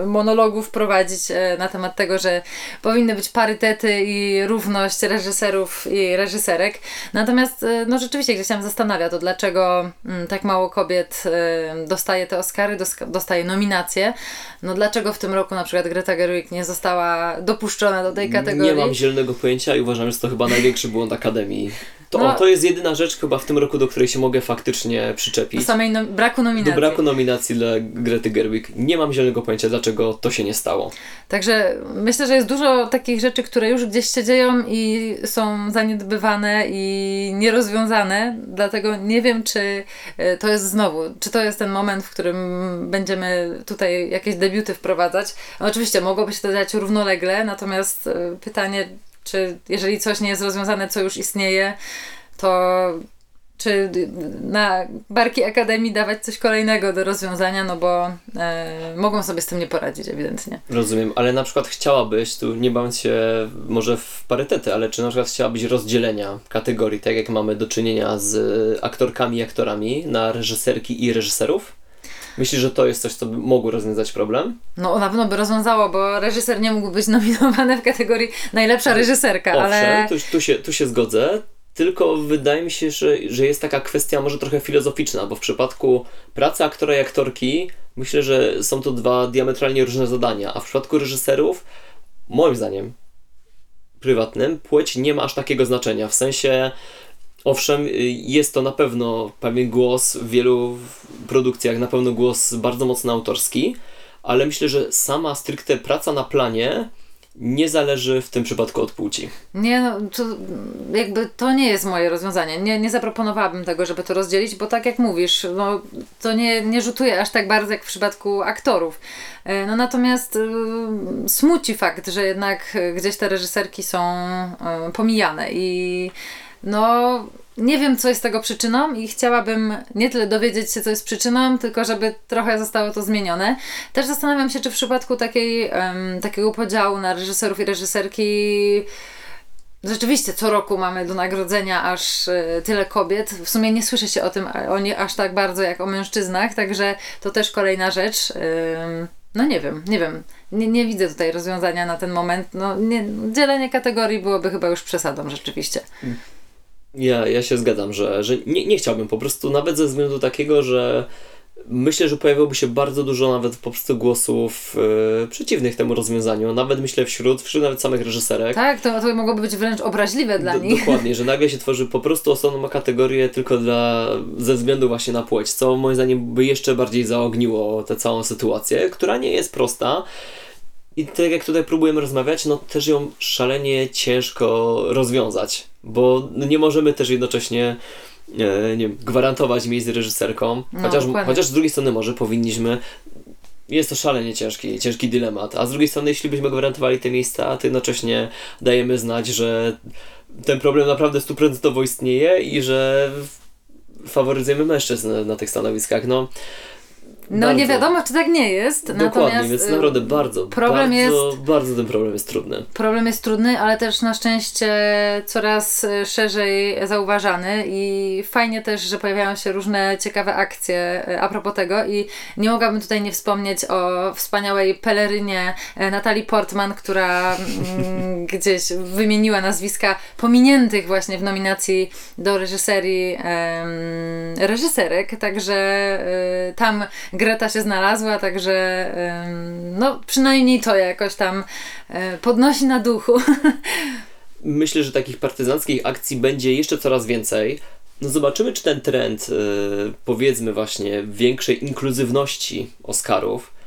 [SPEAKER 2] monologów prowadzić y, na temat tego, że powinny być parytety i równość reżyserów i reżyserek. Natomiast no rzeczywiście gdzieś tam zastanawia to, dlaczego mm, tak mało kobiet dostaje te Oscary, dostaje nominacje. No dlaczego w tym roku na przykład Greta Gerwig nie została dopuszczona do tej kategorii?
[SPEAKER 1] Nie mam zielonego pojęcia i uważam, że to chyba największy błąd Akademii. To, no, to jest jedyna rzecz chyba w tym roku, do której się mogę faktycznie przyczepić.
[SPEAKER 2] Do samej no, braku nominacji.
[SPEAKER 1] Do braku nominacji dla Grety Gerwig. Nie mam zielonego pojęcia, dlaczego to się nie stało.
[SPEAKER 2] Także myślę, że jest dużo takich rzeczy, które już gdzieś się dzieją i są zaniedbywane i nierozwiązane. Dlatego nie wiem, czy e, to jest znowu, czy to jest ten moment, w którym będziemy tutaj jakieś debiuty wprowadzać. No, oczywiście mogłoby się to dać równolegle, natomiast e, pytanie, czy jeżeli coś nie jest rozwiązane, co już istnieje, to czy na barki Akademii dawać coś kolejnego do rozwiązania, no bo e, mogą sobie z tym nie poradzić ewidentnie.
[SPEAKER 1] Rozumiem, ale na przykład chciałabyś, tu nie bawiąc się może w parytety, ale czy na przykład chciałabyś rozdzielenia kategorii, tak jak mamy do czynienia z aktorkami i aktorami na reżyserki i reżyserów? Myślisz, że to jest coś, co by mogło rozwiązać problem?
[SPEAKER 2] No na pewno by rozwiązało, bo reżyser nie mógł być nominowany w kategorii najlepsza reżyserka,
[SPEAKER 1] Owszem,
[SPEAKER 2] ale...
[SPEAKER 1] Tu, tu, się, tu się zgodzę, tylko wydaje mi się, że, że jest taka kwestia może trochę filozoficzna, bo w przypadku pracy aktora i aktorki myślę, że są to dwa diametralnie różne zadania, a w przypadku reżyserów, moim zdaniem, prywatnym, płeć nie ma aż takiego znaczenia. W sensie, owszem, jest to na pewno pewien głos w wielu produkcjach, na pewno głos bardzo mocno autorski, ale myślę, że sama stricte praca na planie nie zależy w tym przypadku od płci.
[SPEAKER 2] Nie, no, to jakby to nie jest moje rozwiązanie. Nie, nie zaproponowałabym tego, żeby to rozdzielić, bo tak jak mówisz, no, to nie, nie rzutuje aż tak bardzo jak w przypadku aktorów. E, no natomiast y, smuci fakt, że jednak gdzieś te reżyserki są y, pomijane i no nie wiem, co jest tego przyczyną i chciałabym nie tyle dowiedzieć się, co jest przyczyną, tylko żeby trochę zostało to zmienione. Też zastanawiam się, czy w przypadku takiej, um, takiego podziału na reżyserów i reżyserki Rzeczywiście, co roku mamy do nagrodzenia aż y, tyle kobiet. W sumie nie słyszy się o tym o nie aż tak bardzo jak o mężczyznach, także to też kolejna rzecz. no nie wiem, nie wiem. Nie, nie widzę tutaj rozwiązania na ten moment. No, nie, dzielenie kategorii byłoby chyba już przesadą rzeczywiście.
[SPEAKER 1] Ja, ja się zgadzam, że, że nie, nie chciałbym po prostu, nawet ze względu takiego, że myślę, że pojawiłoby się bardzo dużo nawet po prostu głosów yy, przeciwnych temu rozwiązaniu, nawet myślę wśród, wśród nawet samych reżyserek.
[SPEAKER 2] Tak, to, to mogłoby być wręcz obraźliwe dla nich.
[SPEAKER 1] Dokładnie, że nagle się tworzy po prostu osobną kategorię tylko dla, ze względu właśnie na płeć, co moim zdaniem by jeszcze bardziej zaogniło tę całą sytuację, która nie jest prosta. I tak jak tutaj próbujemy rozmawiać, no też ją szalenie ciężko rozwiązać, bo nie możemy też jednocześnie e, nie wiem, gwarantować miejsc reżyserkom, no, chociaż, chociaż z drugiej strony może powinniśmy. Jest to szalenie ciężki, ciężki dylemat, a z drugiej strony jeśli byśmy gwarantowali te miejsca, to jednocześnie dajemy znać, że ten problem naprawdę stuprocentowo istnieje i że faworyzujemy mężczyzn na, na tych stanowiskach. No,
[SPEAKER 2] no bardzo. nie wiadomo, czy tak nie jest.
[SPEAKER 1] Dokładnie, natomiast więc y, naprawdę bardzo, problem bardzo, jest, bardzo ten problem jest trudny.
[SPEAKER 2] Problem jest trudny, ale też na szczęście coraz y, szerzej zauważany i fajnie też, że pojawiają się różne ciekawe akcje y, a propos tego i nie mogłabym tutaj nie wspomnieć o wspaniałej pelerynie Natalii Portman, która mm, gdzieś wymieniła nazwiska pominiętych właśnie w nominacji do reżyserii reżyserek, także tam Greta się znalazła, także no przynajmniej to jakoś tam e, podnosi na duchu.
[SPEAKER 1] Myślę, że takich partyzanckich akcji będzie jeszcze coraz więcej. No zobaczymy, czy ten trend, e, powiedzmy właśnie, większej inkluzywności Oscarów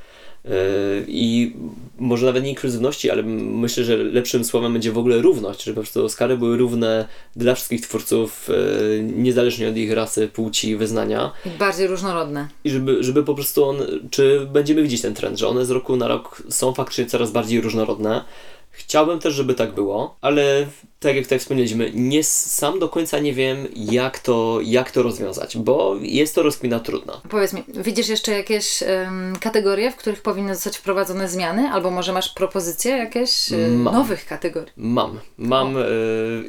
[SPEAKER 1] i może nawet nie inkluzywności, ale myślę, że lepszym słowem będzie w ogóle równość, żeby po prostu Oscary były równe dla wszystkich twórców, e, niezależnie od ich rasy, płci, wyznania.
[SPEAKER 2] Bardziej różnorodne.
[SPEAKER 1] I żeby, żeby po prostu on, czy będziemy widzieć ten trend, że one z roku na rok są faktycznie coraz bardziej różnorodne. Chciałbym też, żeby tak było, ale tak jak tutaj wspomnieliśmy, nie, sam do końca nie wiem, jak to, jak to rozwiązać, bo jest to rozkmina trudna.
[SPEAKER 2] Powiedz mi, widzisz jeszcze jakieś kategorie, w których powinny zostać wprowadzone zmiany, albo może masz propozycje jakieś y, nowych kategorii?
[SPEAKER 1] Mam. Mam y,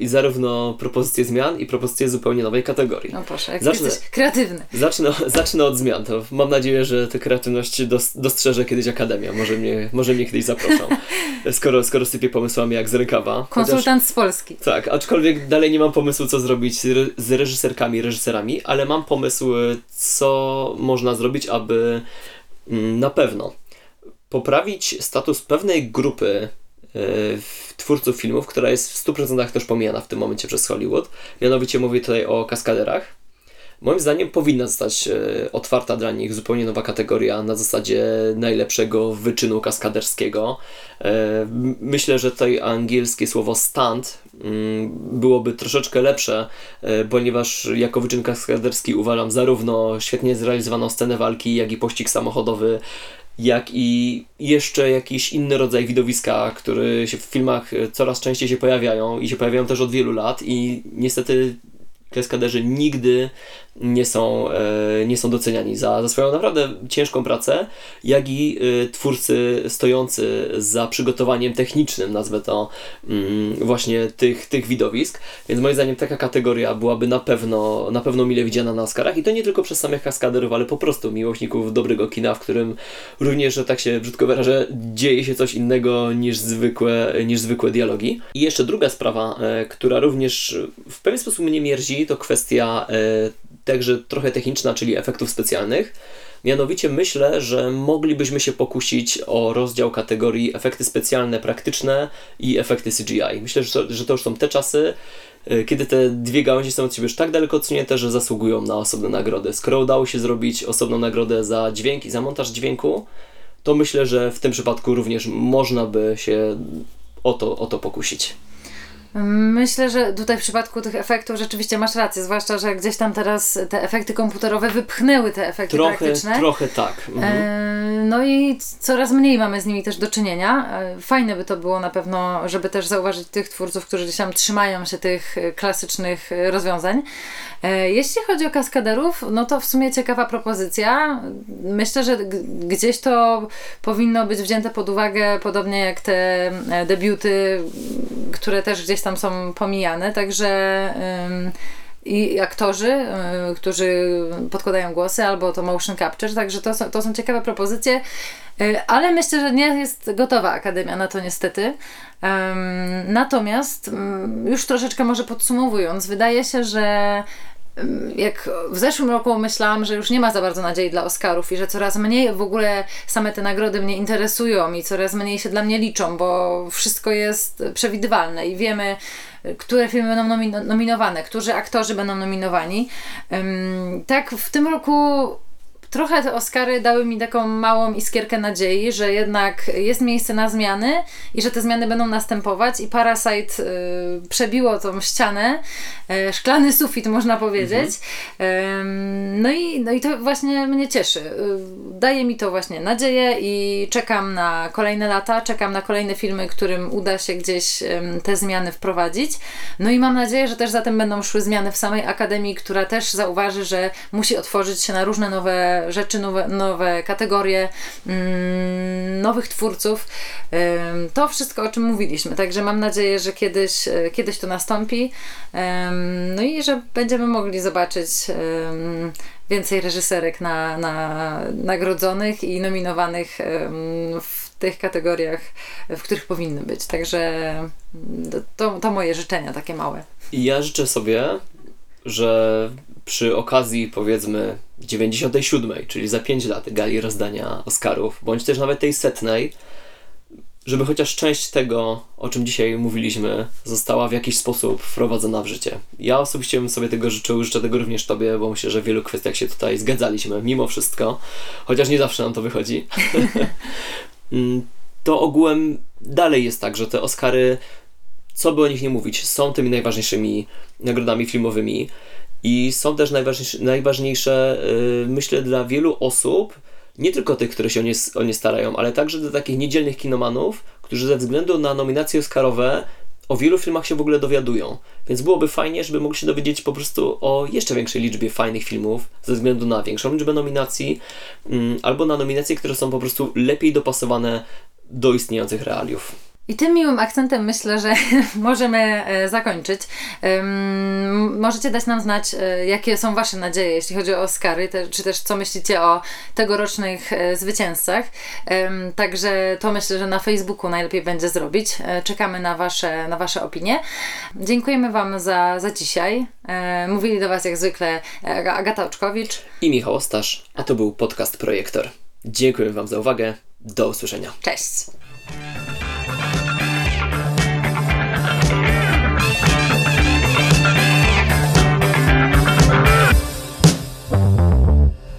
[SPEAKER 1] i zarówno propozycje zmian, i propozycje zupełnie nowej kategorii.
[SPEAKER 2] No proszę, jak zacznę, jesteś kreatywny.
[SPEAKER 1] Zacznę, zacznę od zmian. To mam nadzieję, że tę kreatywność dos, dostrzeże kiedyś Akademia. Może mnie, może mnie kiedyś zaproszą. skoro, skoro sypię pomysłami jak z rękawa.
[SPEAKER 2] Konsultant Chociaż... z Polski.
[SPEAKER 1] Tak, aczkolwiek dalej nie mam pomysłu, co zrobić z reżyserkami, reżyserami, ale mam pomysł, co można zrobić, aby mm, na pewno poprawić status pewnej grupy e, twórców filmów, która jest w 100% też pomijana w tym momencie przez Hollywood. Mianowicie mówię tutaj o kaskaderach Moim zdaniem powinna zostać e, otwarta dla nich zupełnie nowa kategoria na zasadzie najlepszego wyczynu kaskaderskiego. E, myślę, że tutaj angielskie słowo stunt mm, byłoby troszeczkę lepsze, e, ponieważ jako wyczyn kaskaderski uważam zarówno świetnie zrealizowaną scenę walki, jak i pościg samochodowy, jak i jeszcze jakiś inny rodzaj widowiska, które się w filmach coraz częściej się pojawiają i się pojawiają też od wielu lat i niestety kaskaderzy nigdy nie są, e, nie są doceniani za, za swoją naprawdę ciężką pracę, jak i e, twórcy stojący za przygotowaniem technicznym, nazwę to mm, właśnie tych, tych widowisk. Więc moim zdaniem taka kategoria byłaby na pewno, na pewno mile widziana na Oscarach i to nie tylko przez samych kaskaderów, ale po prostu miłośników dobrego kina, w którym również, że tak się brzydko wyrażę, dzieje się coś innego niż zwykłe, niż zwykłe dialogi. I jeszcze druga sprawa, e, która również w pewien sposób mnie mierzi, to kwestia także trochę techniczna, czyli efektów specjalnych. Mianowicie myślę, że moglibyśmy się pokusić o rozdział kategorii efekty specjalne praktyczne i efekty CGI. Myślę, że to, już są te czasy, y, kiedy te dwie gałęzie są od siebie już tak daleko odsunięte, że zasługują na osobne nagrody. Skoro udało się zrobić osobną nagrodę za dźwięk i za montaż dźwięku, to myślę, że w tym przypadku również można by się o to, o to pokusić.
[SPEAKER 2] Myślę, że tutaj w przypadku tych efektów rzeczywiście masz rację, zwłaszcza, że gdzieś tam teraz te efekty komputerowe wypchnęły te efekty
[SPEAKER 1] trochę,
[SPEAKER 2] praktyczne.
[SPEAKER 1] Trochę tak. Mhm.
[SPEAKER 2] E, no i coraz mniej mamy z nimi też do czynienia. E, fajne by to było na pewno, żeby też zauważyć tych twórców, którzy gdzieś tam trzymają się tych klasycznych rozwiązań. E, jeśli chodzi o kaskaderów, no to w sumie ciekawa propozycja. Myślę, że gdzieś to powinno być wzięte pod uwagę, podobnie jak te debiuty, które też gdzieś tam są pomijane, także i aktorzy, y, którzy podkładają głosy, albo to motion capture, także to są, to są ciekawe propozycje, y, ale myślę, że nie jest gotowa Akademia na to niestety. Natomiast już troszeczkę może podsumowując, wydaje się, że jak w zeszłym roku myślałam, że już nie ma za bardzo nadziei dla Oscarów i że coraz mniej w ogóle same te nagrody mnie interesują i coraz mniej się dla mnie liczą, bo wszystko jest przewidywalne i wiemy, które filmy będą nominowane, którzy aktorzy będą nominowani. Tak, w tym roku trochę te Oscary dały mi taką małą iskierkę nadziei, że jednak jest miejsce na zmiany i że te zmiany będą następować i Parasite y, przebiło tą ścianę, y, szklany sufit można powiedzieć. Mhm. no, i, no i to właśnie mnie cieszy. Y, daje mi to właśnie nadzieję i czekam na kolejne lata, czekam na kolejne filmy, którym uda się gdzieś te zmiany wprowadzić. No i mam nadzieję, że też za tym będą szły zmiany w samej Akademii, która też zauważy, że musi otworzyć się na różne nowe rzeczy, nowe, nowe kategorie, mm, nowych twórców. To wszystko, o czym mówiliśmy. Także mam nadzieję, że kiedyś, e, kiedyś to nastąpi. No i że będziemy mogli zobaczyć więcej reżyserek na, na nagrodzonych i nominowanych w tych kategoriach, w których powinny być. Także to, to moje życzenia takie małe.
[SPEAKER 1] I ja życzę sobie, że przy okazji powiedzmy 97, czyli za 5 lat gali rozdania Oscarów, bądź też nawet tej setnej, żeby chociaż część tego, o czym dzisiaj mówiliśmy, została w jakiś sposób wprowadzona w życie. Ja osobiście bym sobie tego życzył, życzę tego również Tobie, bo myślę, że w wielu kwestiach się tutaj zgadzaliśmy, mimo wszystko, chociaż nie zawsze nam to wychodzi. Mm, to ogółem dalej jest tak, że te Oscary, co by o nich nie mówić, są tymi najważniejszymi nagrodami filmowymi. I są też najważniejsze, najważniejsze yy, myślę, dla wielu osób, nie tylko tych, które się o nie, o nie starają, ale także dla takich niedzielnych kinomanów, którzy ze względu na nominacje Oscarowe o wielu filmach się w ogóle dowiadują. Więc byłoby fajnie, żeby mogli się dowiedzieć po prostu o jeszcze większej liczbie fajnych filmów, ze względu na większą liczbę nominacji, mm, albo na nominacje, które są po prostu lepiej dopasowane do istniejących realiów.
[SPEAKER 2] I tym miłym akcentem myślę, że możemy e, zakończyć. Możecie dać nam znać, e, jakie są Wasze nadzieje, jeśli chodzi o Oscary, czy też co myślicie o tegorocznych e, zwycięzcach. Także to myślę, że na Facebooku najlepiej będzie zrobić. Czekamy na Wasze, na wasze opinie. Dziękujemy Wam za, za dzisiaj. Mówili do Was jak zwykle Agata Oczkowicz
[SPEAKER 1] i Michał Ostasz, a to był podcast Projektor. Dziękuję Wam za uwagę. Do usłyszenia.
[SPEAKER 2] Cześć.